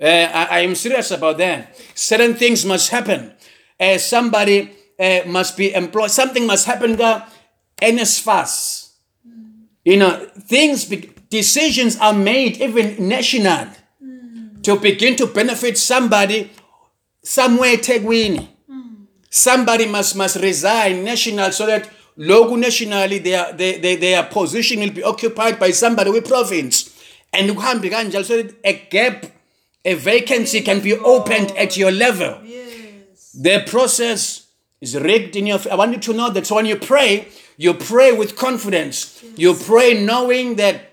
Uh, I, I am serious about that. Certain things must happen. Uh, somebody uh, must be employed. Something must happen. God, and as fast. You know, things, be- decisions are made even national to begin to benefit somebody somewhere Tegwini. Somebody must must resign national so that local nationally their, their, their, their position will be occupied by somebody with province. And kuhambe kanjalo so that a gap, a vacancy can be opened at your level. Yes. The process is rigged in your. I want you to know that so when you pray, you pray with confidence. You pray knowing that,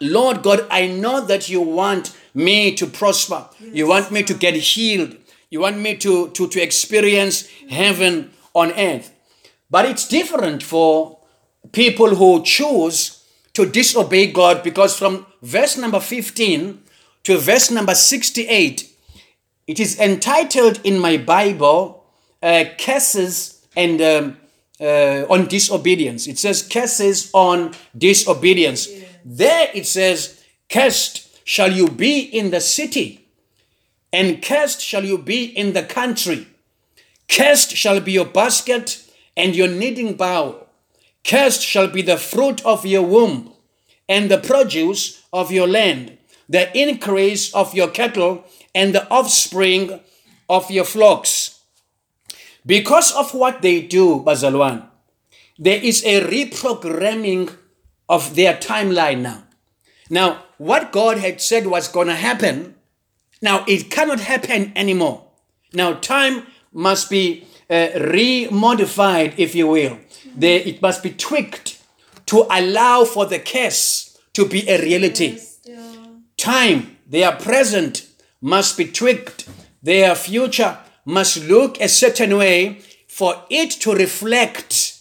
Lord God, I know that you want me to prosper. You want me to get healed. You want me to, to, to experience heaven on earth. But it's different for people who choose to disobey God because from verse number 15 to verse number 68, it is entitled in my Bible, uh, curses and um, uh, on disobedience. It says curses on disobedience. There it says, cursed shall you be in the city, and cursed shall you be in the country. Cursed shall be your basket and your kneading bowl. Cursed shall be the fruit of your womb, and the produce of your land, the increase of your cattle, and the offspring of your flocks. Because of what they do, Bazalwan, there is a reprogramming of their timeline now. Now, what God had said was going to happen, now it cannot happen anymore. Now, time must be uh, remodified, if you will. It must be tweaked to allow for the curse to be a reality Yes, yeah. time, their present must be tweaked, their future must look a certain way for it to reflect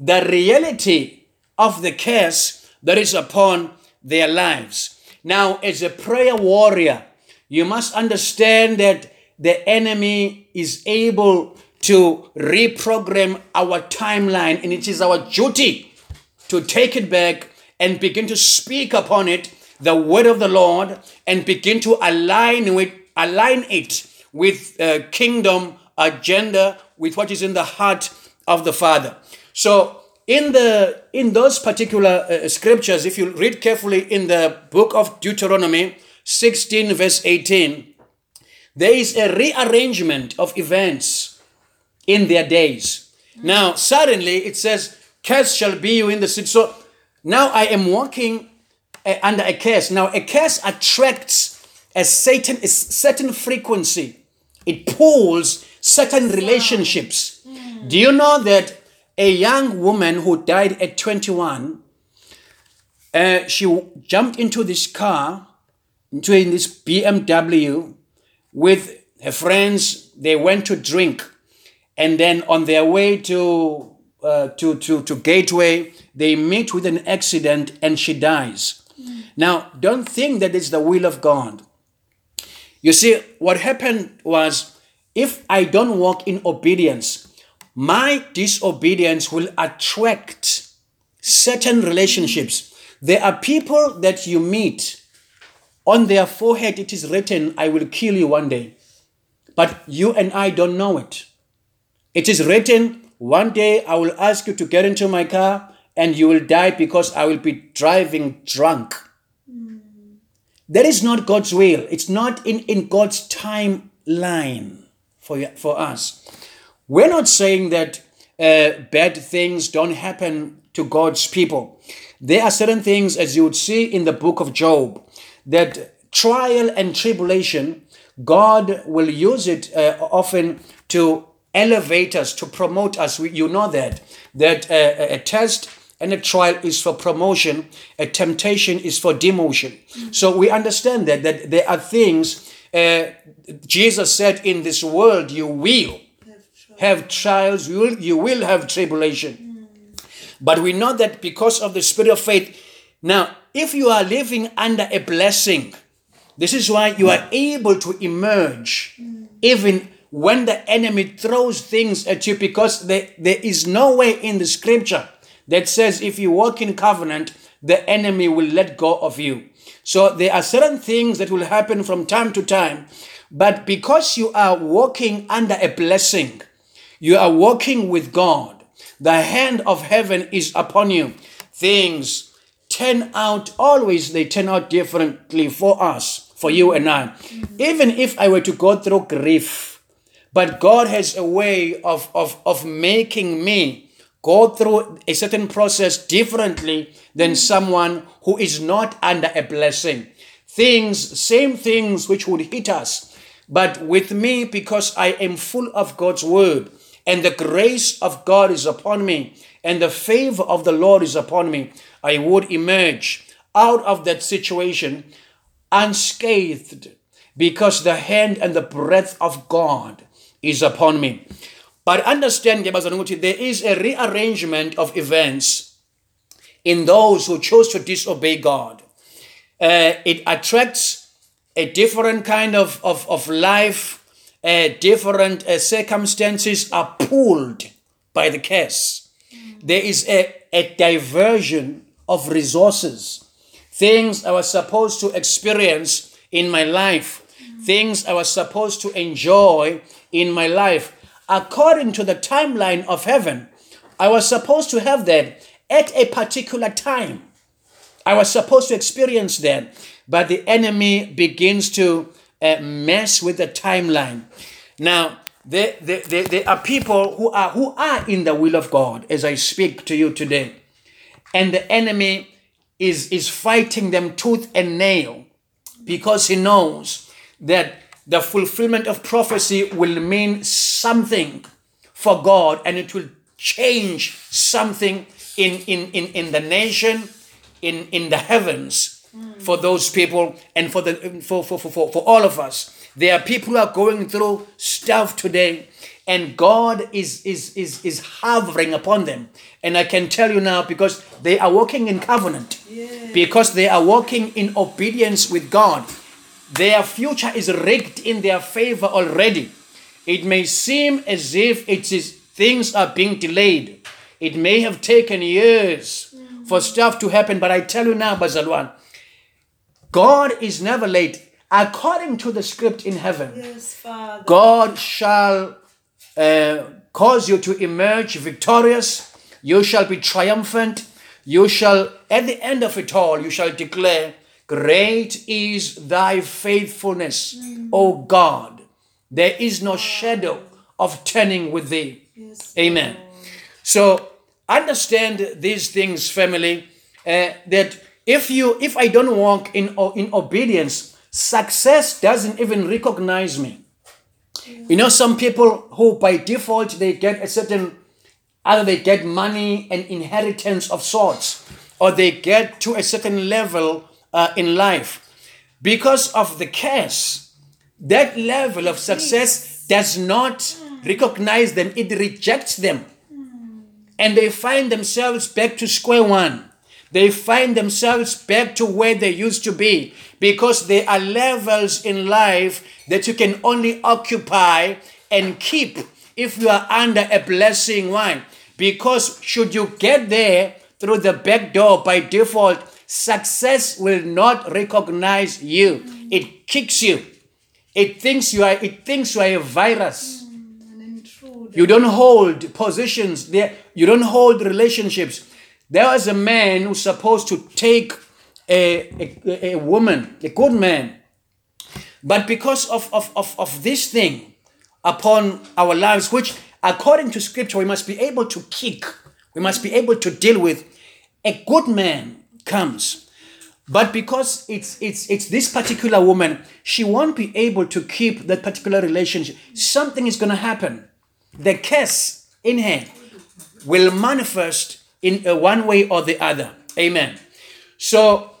the reality of the curse that is upon their lives. Now, as a prayer warrior, you must understand that the enemy is able to reprogram our timeline, and it is our duty to take it back and begin to speak upon it the word of the Lord and begin to align with align it with uh, kingdom agenda with what is in the heart of the Father. So in the in those particular uh, scriptures, if you read carefully in the book of Deuteronomy 16 verse 18, there is a rearrangement of events in their days. Now, suddenly it says, Curse shall be you in the city. So now I am walking uh, under a curse. Now, a curse attracts a certain, a certain frequency, it pulls certain relationships. Do you know that a young woman who died at 21, uh, she jumped into this car, into in this BMW with her friends. They went to drink, and then on their way to uh, to to to Gateway, they meet with an accident, and she dies. Now, don't think that it's the will of God. You see, what happened was if I don't walk in obedience, my disobedience will attract certain relationships. There are people that you meet, on their forehead it is written, I will kill you one day. But you and I don't know it. It is written, one day I will ask you to get into my car and you will die because I will be driving drunk. That is not God's will. It's not in, in God's timeline for, for us. We're not saying that uh, bad things don't happen to God's people. There are certain things, as you would see in the book of Job, that trial and tribulation, God will use it uh, often to elevate us, to promote us. We- You know that. That uh, a a test and a trial is for promotion, a temptation is for demotion. So we understand that, that there are things, uh, Jesus said, in this world you will have trials, you will, you will have tribulation. But we know that because of the spirit of faith. Now, if you are living under a blessing, this is why you are able to emerge even when the enemy throws things at you because there, there is no way in the scripture that says if you walk in covenant, the enemy will let go of you. So there are certain things that will happen from time to time, but because you are walking under a blessing, you are walking with God. The hand of heaven is upon you. Things turn out always, they turn out differently for us, for you and I. Even if I were to go through grief, but God has a way of, of, of making me go through a certain process differently than someone who is not under a blessing. Things, same things which would hit us. But with me, because I am full of God's word, and the grace of God is upon me, and the favor of the Lord is upon me, I would emerge out of that situation unscathed because the hand and the breath of God is upon me. But understand, there is a rearrangement of events in those who chose to disobey God. Uh, it attracts a different kind of, of, of life, uh, different uh, circumstances are pulled by the curse. There is a, a diversion of resources. Things I was supposed to experience in my life, things I was supposed to enjoy in my life, according to the timeline of heaven, I was supposed to have that at a particular time. I was supposed to experience that, but the enemy begins to uh, mess with the timeline. Now, there, there, there, there are people who are who are in the will of God as I speak to you today, and the enemy is is fighting them tooth and nail because he knows that the fulfillment of prophecy will mean something for God and it will change something in, in, in, in the nation, in, in the heavens for those people and for, the, for, for, for, for, for all of us. There are people who are going through stuff today and God is, is, is, is hovering upon them. And I can tell you now because they are walking in covenant, because they are walking in obedience with God. Their future is rigged in their favor already. It may seem as if it is things are being delayed. It may have taken years for stuff to happen, but I tell you now, Bazalwan, God is never late. According to the script in heaven, Yes, Father. God shall uh, cause you to emerge victorious. You shall be triumphant. You shall, at the end of it all, you shall declare, Great is thy faithfulness, O God. There is no shadow of turning with thee. Yes, Amen. So understand these things, family. uh, that if you, if I don't walk in in obedience, success doesn't even recognize me. You know, some people who by default they get a certain, either they get money and inheritance of sorts, or they get to a certain level uh, in life because of the curse. That level of success does not recognize them; it rejects them and they find themselves back to square one. They find themselves back to where they used to be because there are levels in life that you can only occupy and keep if you are under a blessing. Why? Because should you get there through the back door by default, success will not recognize you. It kicks you. It thinks you are. It thinks you are a virus An. You don't hold positions there. You don't hold relationships. There was a man who's supposed to take a, a, a woman, a good man. But because of, of, of, of this thing upon our lives, which according to scripture we must be able to kick, we must be able to deal with, a good man comes. But because it's it's it's this particular woman, she won't be able to keep that particular relationship. Something is gonna happen. The curse in her will manifest in one way or the other. Amen. So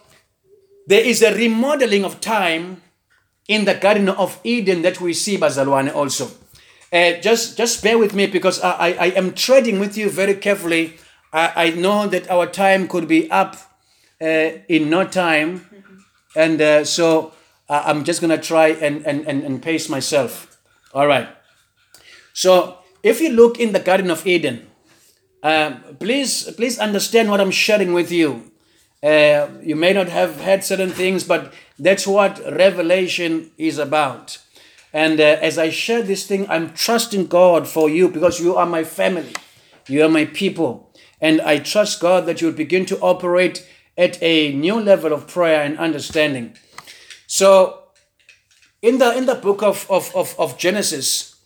there is a remodeling of time in the Garden of Eden that we see, Bazalwane, also. Uh, just, just bear with me because I, I, I am treading with you very carefully. I, I know that our time could be up in no time. And uh, so uh, I'm just going to try and, and, and, and pace myself. All right. So if you look in the Garden of Eden, uh, please, please understand what I'm sharing with you. Uh, you may not have had certain things, but that's what revelation is about. And uh, as I share this thing, I'm trusting God for you because you are my family, you are my people. And I trust God that you'll begin to operate at a new level of prayer and understanding. So, in the in the book of of of, of Genesis,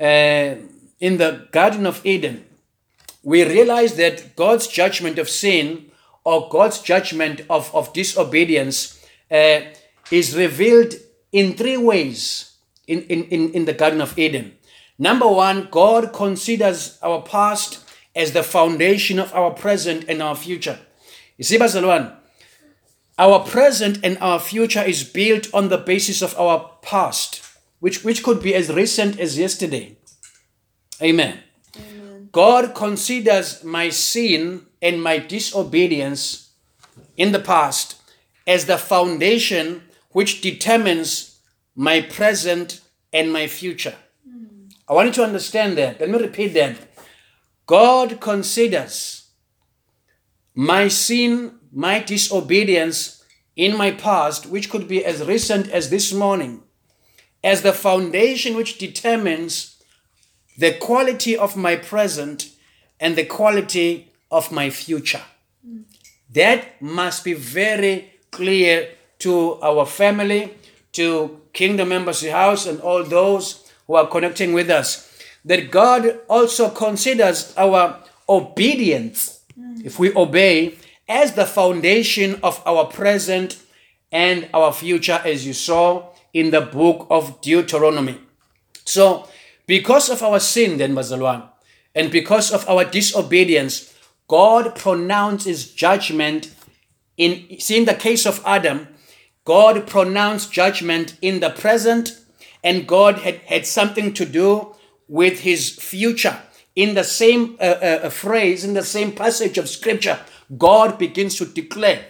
uh, in the Garden of Eden, we realize that God's judgment of sin or God's judgment of, of disobedience uh, is revealed in three ways in, in, in, in the Garden of Eden. Number one, God considers our past as the foundation of our present and our future. You see, Bazalwan, our present and our future is built on the basis of our past, which, which could be as recent as yesterday. Amen. God considers my sin and my disobedience in the past as the foundation which determines my present and my future. Hmm. I want you to understand that. Let me repeat that. God considers my sin, my disobedience in my past, which could be as recent as this morning, as the foundation which determines the quality of my present and the quality of my future. That must be very clear to our family, to Kingdom Embassy House, and all those who are connecting with us. That God also considers our obedience, if we obey, as the foundation of our present and our future, as you saw in the book of Deuteronomy. So, because of our sin, then, Bazalwan, and because of our disobedience, God pronounces judgment in, see, in the case of Adam, God pronounced judgment in the present, and God had, had something to do with his future. In the same uh, uh, phrase, in the same passage of scripture, God begins to declare.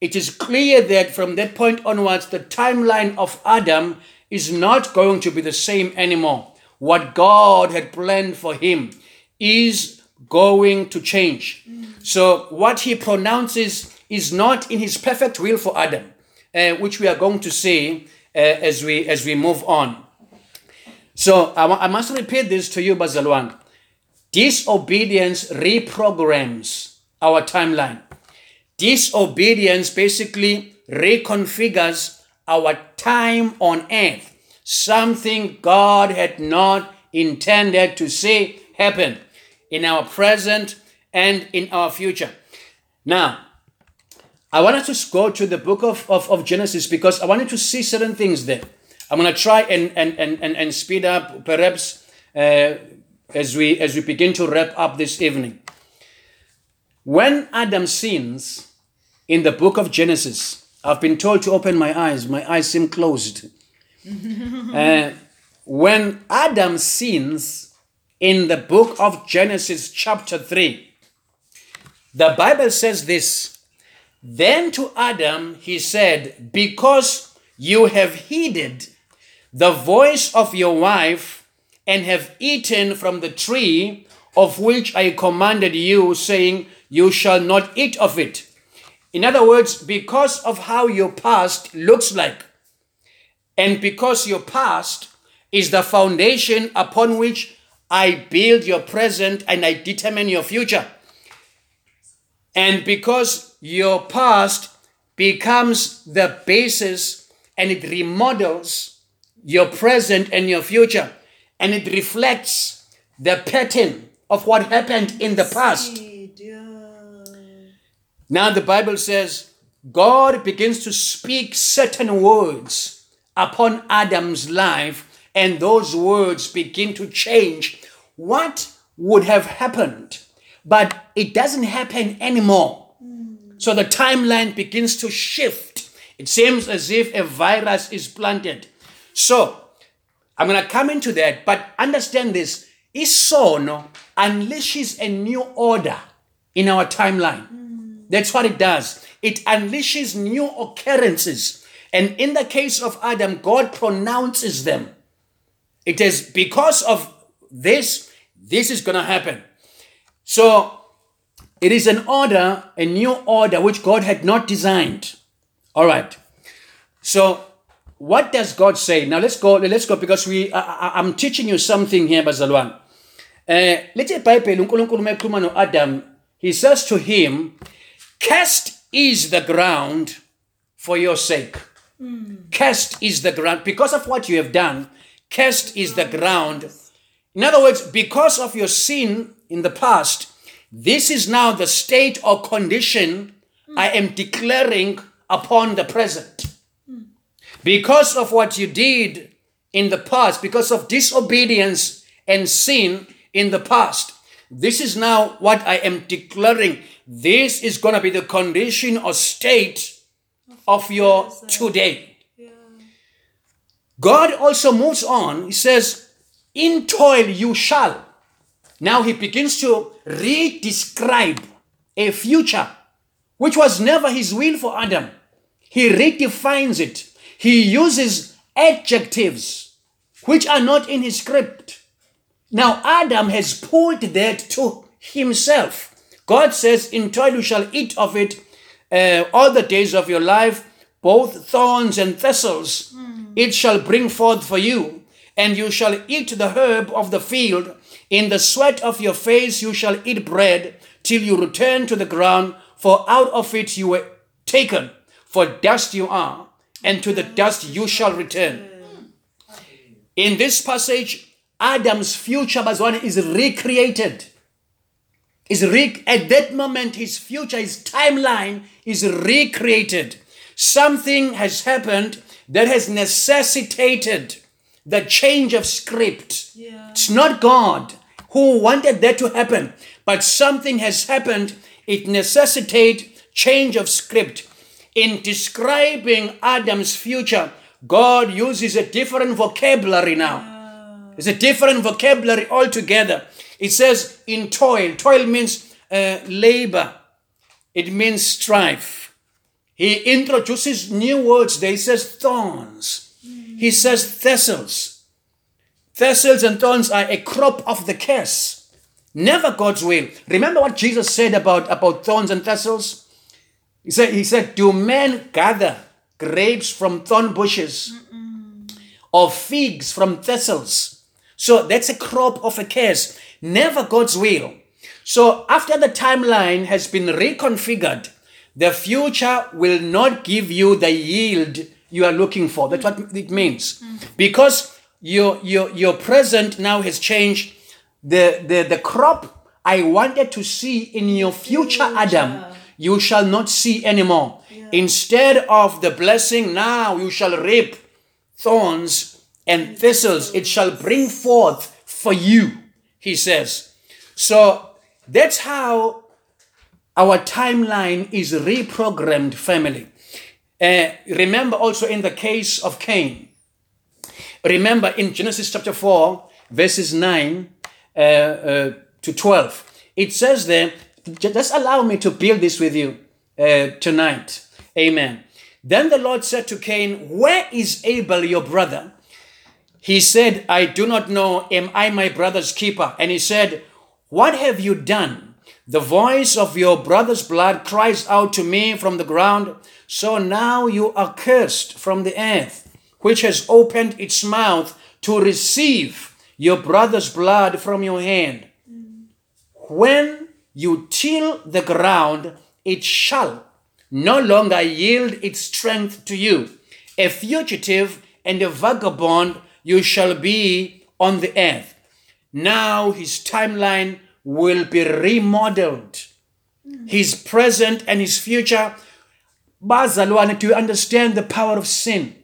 It is clear that from that point onwards, the timeline of Adam is not going to be the same anymore what God had planned for him is going to change. So, what he pronounces is not in his perfect will for Adam, uh, which we are going to see uh, as, we, as we move on. So, I, I must repeat this to you, Bazalwan. Disobedience reprograms our timeline. Disobedience basically reconfigures our time on earth something God had not intended to see happen in our present and in our future. Now, I wanted to go to the book of, of, of Genesis because I wanted to see certain things there. I'm going to try and, and, and, and, and speed up perhaps uh, as, we, as we begin to wrap up this evening. When Adam sins in the book of Genesis, I've been told to open my eyes. My eyes seem closed. uh, when Adam sins in the book of Genesis, chapter 3, the Bible says this Then to Adam he said, Because you have heeded the voice of your wife and have eaten from the tree of which I commanded you, saying, You shall not eat of it. In other words, because of how your past looks like, and because your past is the foundation upon which I build your present and I determine your future. And because your past becomes the basis and it remodels your present and your future, and it reflects the pattern of what happened in the past. Now the Bible says God begins to speak certain words upon Adam's life, and those words begin to change what would have happened, but it doesn't happen anymore. So the timeline begins to shift. It seems as if a virus is planted. So I'm going to come into that, but understand this. Isono unleashes a new order in our timeline. That's what it does. It unleashes new occurrences. And in the case of Adam, God pronounces them. It is because of this, this is going to happen. So it is an order, a new order which God had not designed. All right. So what does God say? Now let's go. Let's go because we. I, I'm teaching you something here, bazalwane. Eh, lethe iBhayibheli uNkulunkulu uma ekhuluma no-Adam, he says to him, "Cast is the ground for your sake. Cast is the ground because of what you have done. Cast is the ground. In other words, because of your sin in the past, this is now the state or condition I am declaring upon the present. Because of what you did in the past, because of disobedience and sin in the past, this is now what I am declaring. This is going to be the condition or state of your today. God also moves on. He says, In toil you shall. Now he begins to re-describe a future which was never his will for Adam. He redefines it. He uses adjectives which are not in his script. Now Adam has pulled that to himself. God says, In toil you shall eat of it uh, all the days of your life, both thorns and thistles it shall bring forth for you, and you shall eat the herb of the field. In the sweat of your face you shall eat bread till you return to the ground, for out of it you were taken. For dust you are, and to the dust you shall return. In this passage, Adam's future Bazwana is recreated. Is re- at that moment, his future, his timeline is recreated. Something has happened that has necessitated the change of script. Yeah. It's not God who wanted that to happen, but something has happened. It necessitates change of script. In describing Adam's future, God uses a different vocabulary now. It's a different vocabulary altogether. It says in toil. Toil means uh, labor. It means strife. He introduces new words there. He says thorns. He says thistles. Thistles and thorns are a crop of the curse. Never God's will. Remember what Jesus said about, about thorns and thistles? He said, he said, Do men gather grapes from thorn bushes or figs from thistles? So that's a crop of a curse. Never God's will. So after the timeline has been reconfigured, the future will not give you the yield you are looking for. That's what it means. Because your, your, your present now has changed. The, the, the crop I wanted to see in your future, Adam, you shall not see anymore. Instead of the blessing, now you shall reap thorns and thistles. It shall bring forth for you, he says. So that's how our timeline is reprogrammed, family. Uh, remember also in the case of Cain. Remember in Genesis chapter 4, verses 9 uh, uh, to 12, it says there, just allow me to build this with you uh, tonight. Amen. Then the Lord said to Cain, Where is Abel, your brother? He said, I do not know. Am I my brother's keeper? And he said, What have you done? The voice of your brother's blood cries out to me from the ground. So now you are cursed from the earth, which has opened its mouth to receive your brother's blood from your hand. When you till the ground, it shall no longer yield its strength to you. A fugitive and a vagabond you shall be on the earth. Now his timeline will be remodeled. His present and his future. Bazalwane, do you understand the power of sin?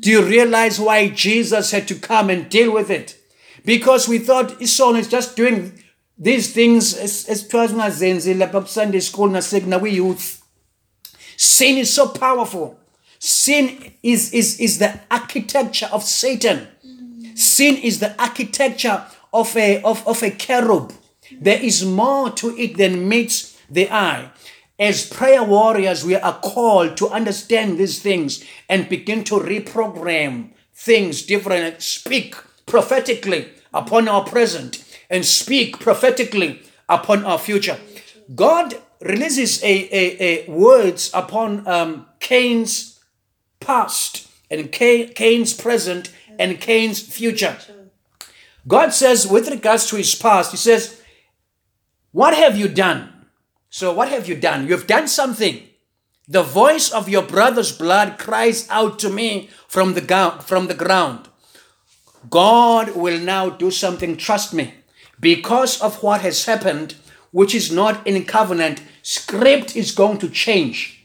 Do you realize why Jesus had to come and deal with it? Because we thought Esau is just doing these things kuthiwa singazenzile lapha ku-Sunday school nasekuna we-youth. Sin is so powerful. Sin is, is, is the architecture of Satan. Sin is the architecture of a, of, of a cherub. There is more to it than meets the eye. As prayer warriors, we are called to understand these things and begin to reprogram things different, speak prophetically upon our present and speak prophetically upon our future. God releases a, a, a words upon um, Cain's past and Cain, Cain's present and Cain's future. God says, with regards to his past, he says, What have you done? So, what have you done? You have done something. The voice of your brother's blood cries out to me from the, from the ground. God will now do something, trust me. Because of what has happened, which is not in covenant, script is going to change.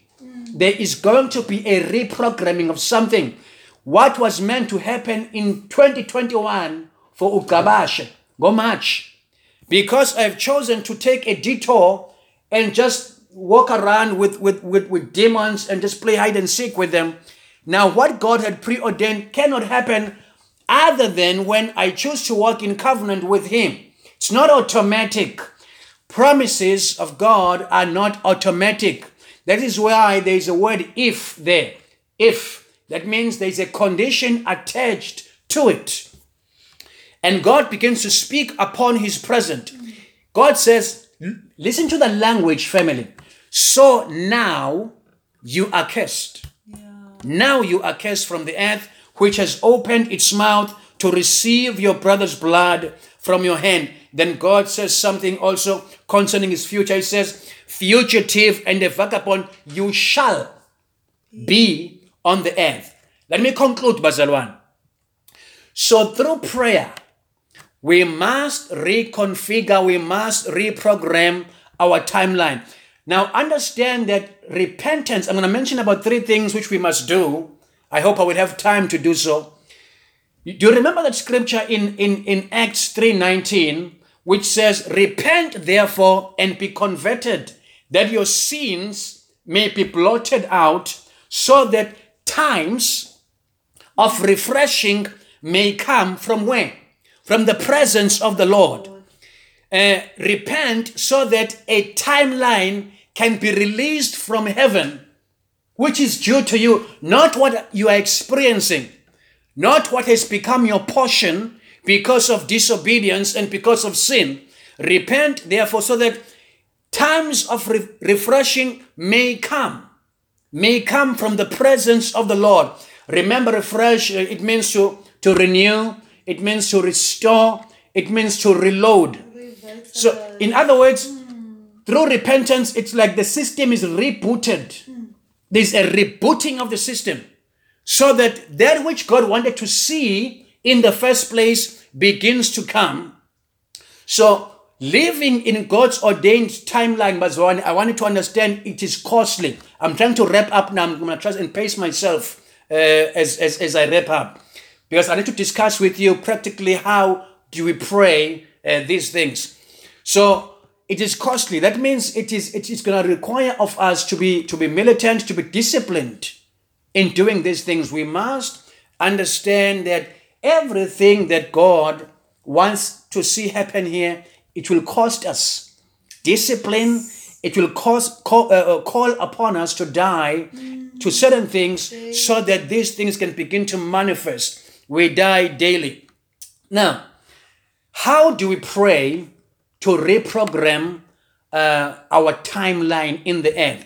There is going to be a reprogramming of something. What was meant to happen in 2021 for Ukabashe, go March. Because I've chosen to take a detour and just walk around with, with, with, with demons and just play hide and seek with them. Now, what God had preordained cannot happen other than when I choose to walk in covenant with Him. It's not automatic. Promises of God are not automatic. That is why there is a word if there. If. That means there's a condition attached to it. And God begins to speak upon His present. God says, listen to the language, family. So now you are cursed. Now you are cursed from the earth, which has opened its mouth to receive your brother's blood from your hand. Then God says something also concerning his future. He says, Fugitive and a vagabond, you shall be on the earth. Let me conclude, Bazalwan. So through prayer, we must reconfigure, we must reprogram our timeline. Now, understand that repentance, I'm going to mention about three things which we must do. I hope I will have time to do so. Do you remember that scripture in, in, in Acts 3.19, which says, Repent therefore and be converted, that your sins may be blotted out, so that times of refreshing may come from where? From the presence of the Lord. Uh, repent so that a timeline can be released from heaven, which is due to you, not what you are experiencing, not what has become your portion because of disobedience and because of sin. Repent, therefore, so that times of re- refreshing may come, may come from the presence of the Lord. Remember, refresh, uh, it means to, to renew, it means to restore, it means to reload. So, in other words, through repentance, it's like the system is rebooted. There's a rebooting of the system so that that which God wanted to see in the first place begins to come. So, living in God's ordained timeline, Bazwan, I wanted to understand it is costly. I'm trying to wrap up now. I'm going to try and pace myself uh, as, as, as I wrap up because I need to discuss with you practically how do we pray uh, these things. So, it is costly. That means it is it is going to require of us to be to be militant, to be disciplined in doing these things. We must understand that everything that God wants to see happen here, it will cost us discipline. It will cause, call, uh, uh, call upon us to die to certain things so that these things can begin to manifest. We die daily. Now, how do we pray to reprogram uh, our timeline in the earth?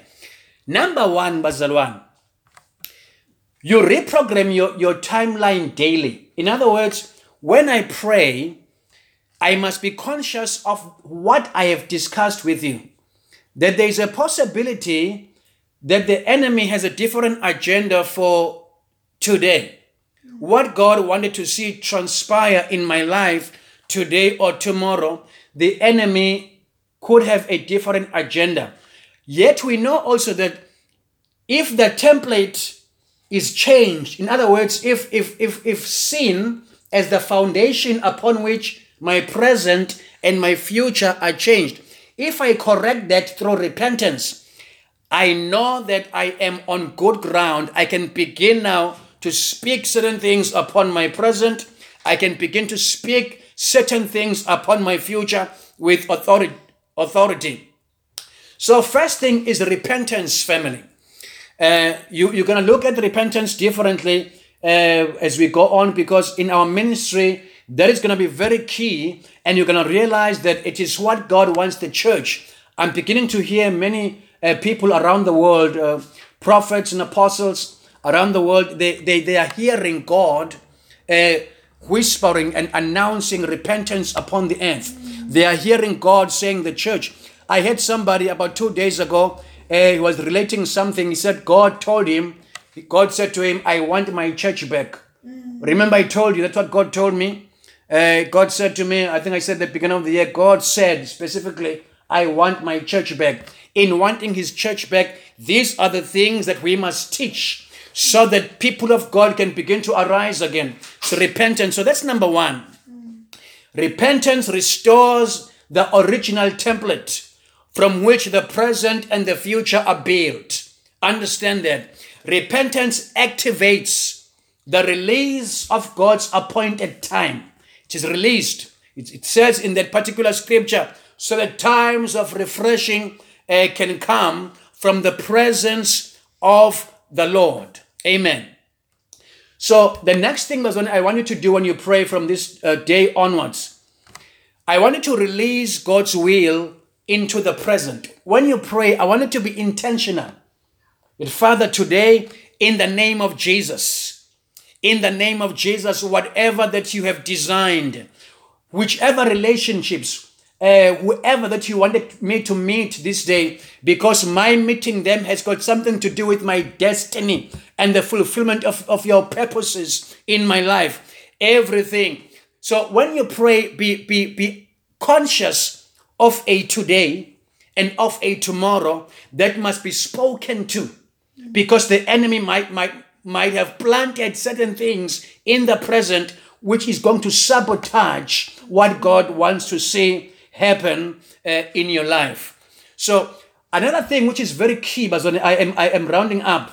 Number one, Bazalwan, you reprogram your, your timeline daily. In other words, when I pray, I must be conscious of what I have discussed with you. That there is a possibility that the enemy has a different agenda for today. What God wanted to see transpire in my life today or tomorrow, the enemy could have a different agenda. Yet we know also that if the template is changed, in other words, if if if if sin as the foundation upon which my present and my future are changed, if I correct that through repentance, I know that I am on good ground. I can begin now to speak certain things upon my present. I can begin to speak certain things upon my future with authority. authority. So, first thing is repentance, family. Uh, you, you're going to look at repentance differently uh, as we go on because in our ministry, that is going to be very key, and you're going to realize that it is what God wants the church. I'm beginning to hear many uh, people around the world, uh, prophets and apostles around the world, they, they, they are hearing God uh, whispering and announcing repentance upon the earth. They are hearing God saying the church. I had somebody about two days ago, uh, he was relating something. He said, God told him, God said to him, I want my church back. Remember, I told you, that's what God told me. Uh, God said to me, I think I said at the beginning of the year, God said specifically, I want my church back. In wanting his church back, these are the things that we must teach so that people of God can begin to arise again. So repentance. So that's number one. Repentance restores the original template from which the present and the future are built. Understand that. Repentance activates the release of God's appointed time. It is released. It, it says in that particular scripture, so that times of refreshing uh, can come from the presence of the Lord. Amen. So the next thing when I want you to do when you pray from this uh, day onwards, I want you to release God's will into the present. When you pray, I want it to be intentional. That Father, today, in the name of Jesus, in the name of Jesus, whatever that you have designed, whichever relationships, uh, whoever that you wanted me to meet this day, because my meeting them has got something to do with my destiny and the fulfillment of, of your purposes in my life. Everything. So when you pray, be, be, be conscious of a today and of a tomorrow that must be spoken to because the enemy might, might, might have planted certain things in the present which is going to sabotage what God wants to see happen uh, in your life. So another thing which is very key, but I am I am rounding up.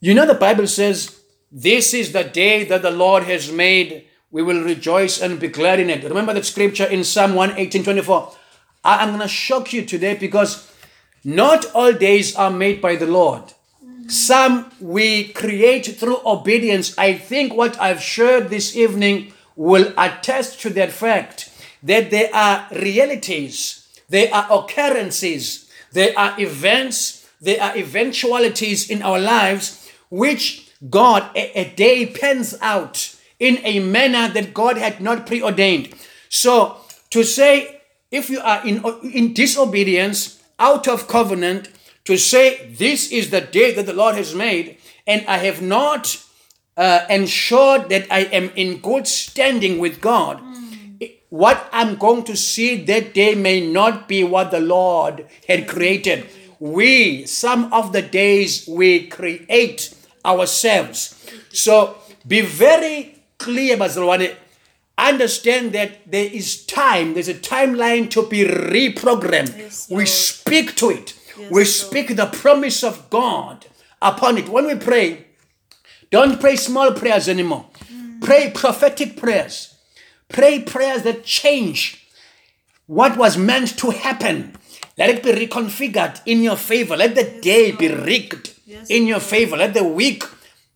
You know the Bible says, "This is the day that the Lord has made; we will rejoice and be glad in it." Remember that scripture in Psalm 118, 24. I am going to shock you today because not all days are made by the Lord. Some we create through obedience. I think what I've shared this evening will attest to that fact that there are realities, there are occurrences, there are events, there are eventualities in our lives which God a, a day pens out in a manner that God had not preordained. So to say if you are in, in disobedience, out of covenant, to say this is the day that the Lord has made, and I have not uh, ensured that I am in good standing with God, what I'm going to see that day may not be what the Lord had created. We, some of the days, we create ourselves. So be very clear, Bazalwane. Understand that there is time, there's a timeline to be reprogrammed. Yes, we speak to it, Yes, we Lord. speak the promise of God upon it. When we pray, don't pray small prayers anymore. Pray prophetic prayers. Pray prayers that change what was meant to happen. Let it be reconfigured in your favor. Let the day be rigged Yes, in your favor. Let the week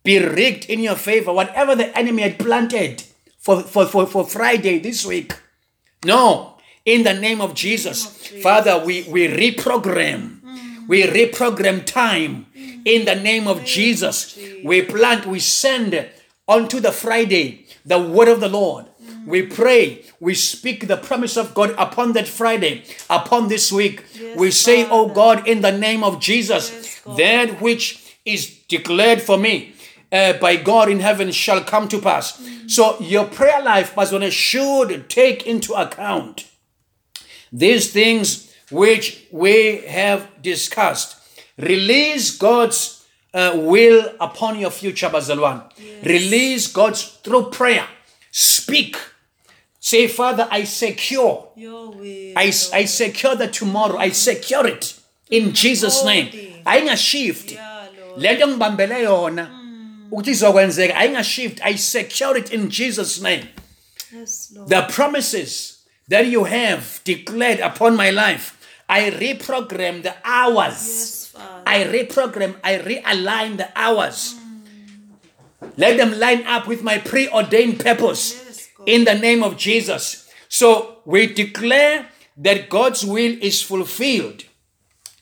be rigged in your favor. Whatever the enemy had planted for, for, for, for Friday this week. No, in the name of Jesus. Jesus. Father, we, we reprogram. We reprogram time in the name of Jesus. We plant, we send onto the Friday the word of the Lord. We pray, we speak the promise of God upon that Friday, upon this week. Yes, we say, Oh God, in the name of Jesus, Yes, that which is declared for me uh, by God in heaven shall come to pass. So your prayer life, Pastor, should take into account these things which we have discussed. Release God's uh, will upon your future, Bazalwan. Release God's through prayer. Speak. Say, Father, I secure. Your will. I, I secure the tomorrow. I secure it in Jesus' name. Ayingashift. Le nto ngibambele yona ukuthi izokwenzeka ayingashift. I secure it in Jesus' name. Yes, Lord. The promises that you have declared upon my life, I reprogram the hours. Yes, I reprogram, I realign the hours. Let them line up with my preordained purpose Yes, in the name of Jesus. So we declare that God's will is fulfilled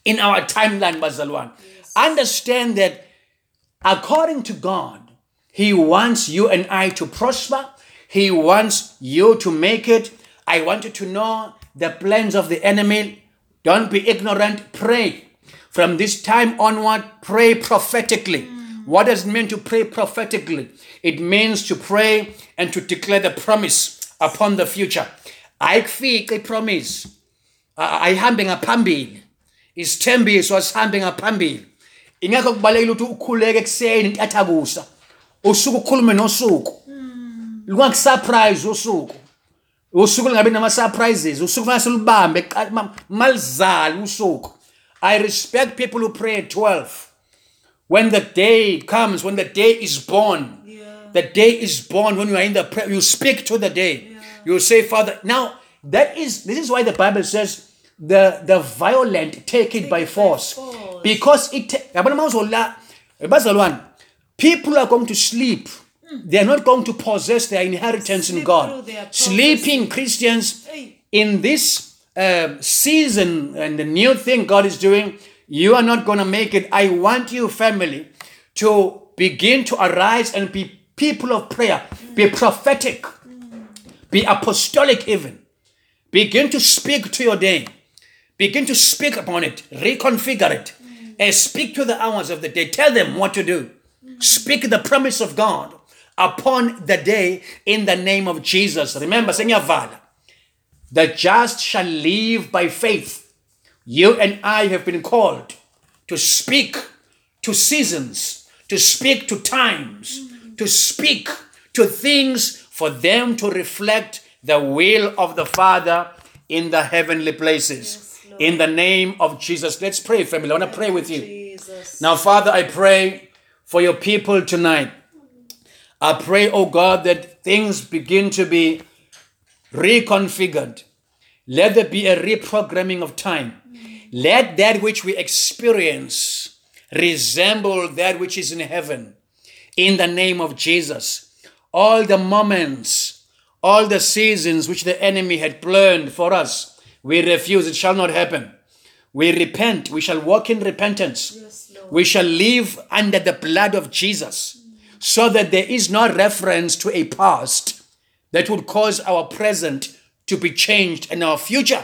in our timeline, Bazalwan. Understand that according to God, He wants you and I to prosper. He wants you to make it. I want you to know the plans of the enemy. Don't be ignorant. Pray. From this time onward, pray prophetically. What does it mean to pray prophetically? It means to pray and to declare the promise upon the future. Ayikufike promise. ayihambe ngaphambili isithembiso asihambe ngaphambili ingakho kubalekile ukuthi ukhuleke ekuseni intathakusa usuku ukhulume nosuku. Hmm. Lungakusurprise usuku. Usuku lingabi nama-surprises usuku mase lubambe qa- ma- malizale usuku. I respect people who pray at 12 when the day comes when the day is born. Yeah. the day is born when you are in the prayer you speak to the day. You say father now that is this is why the bible says the the violent take it by force. because it bazalwane people are going to sleep. Hmm. They are not going to possess their inheritance in god. sleeping christians in this uh, season and the new thing God is doing, you are not going to make it. I want you, family, to begin to arise and be people of prayer, be hmm. prophetic, hmm. be apostolic, even. Begin to speak to your day, begin to speak upon it, reconfigure it, and speak to the hours of the day. Tell them what to do. Speak the promise of God upon the day in the name of Jesus. Remember, Senyavala. The just shall live by faith. You and I have been called to speak to seasons, to speak to times, to speak to things for them to reflect the will of the Father in the heavenly places. Yes. In the name of Jesus. Let's pray, family. I want to pray with you. Jesus. Now, Father, I pray for your people tonight. I pray, oh God, that things begin to be reconfigured. Let there be a reprogramming of time. Let that which we experience resemble that which is in heaven. In the name of Jesus. All the moments, all the seasons which the enemy had planned for us, we refuse. It shall not happen. We repent. We shall walk in repentance. Yes. We shall live under the blood of Jesus so that there is no reference to a past that would cause our present to be changed and our future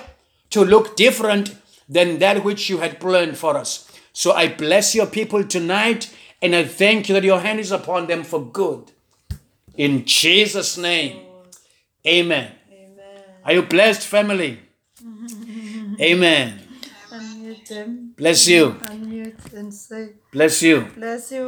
to look different than that which you had planned for us. So I bless your people tonight and I thank you that your hand is upon them for good. In Jesus' name, amen. Amen. Are you blessed, family? Amen. Bless you. Unmute and say, Bless you. bless you.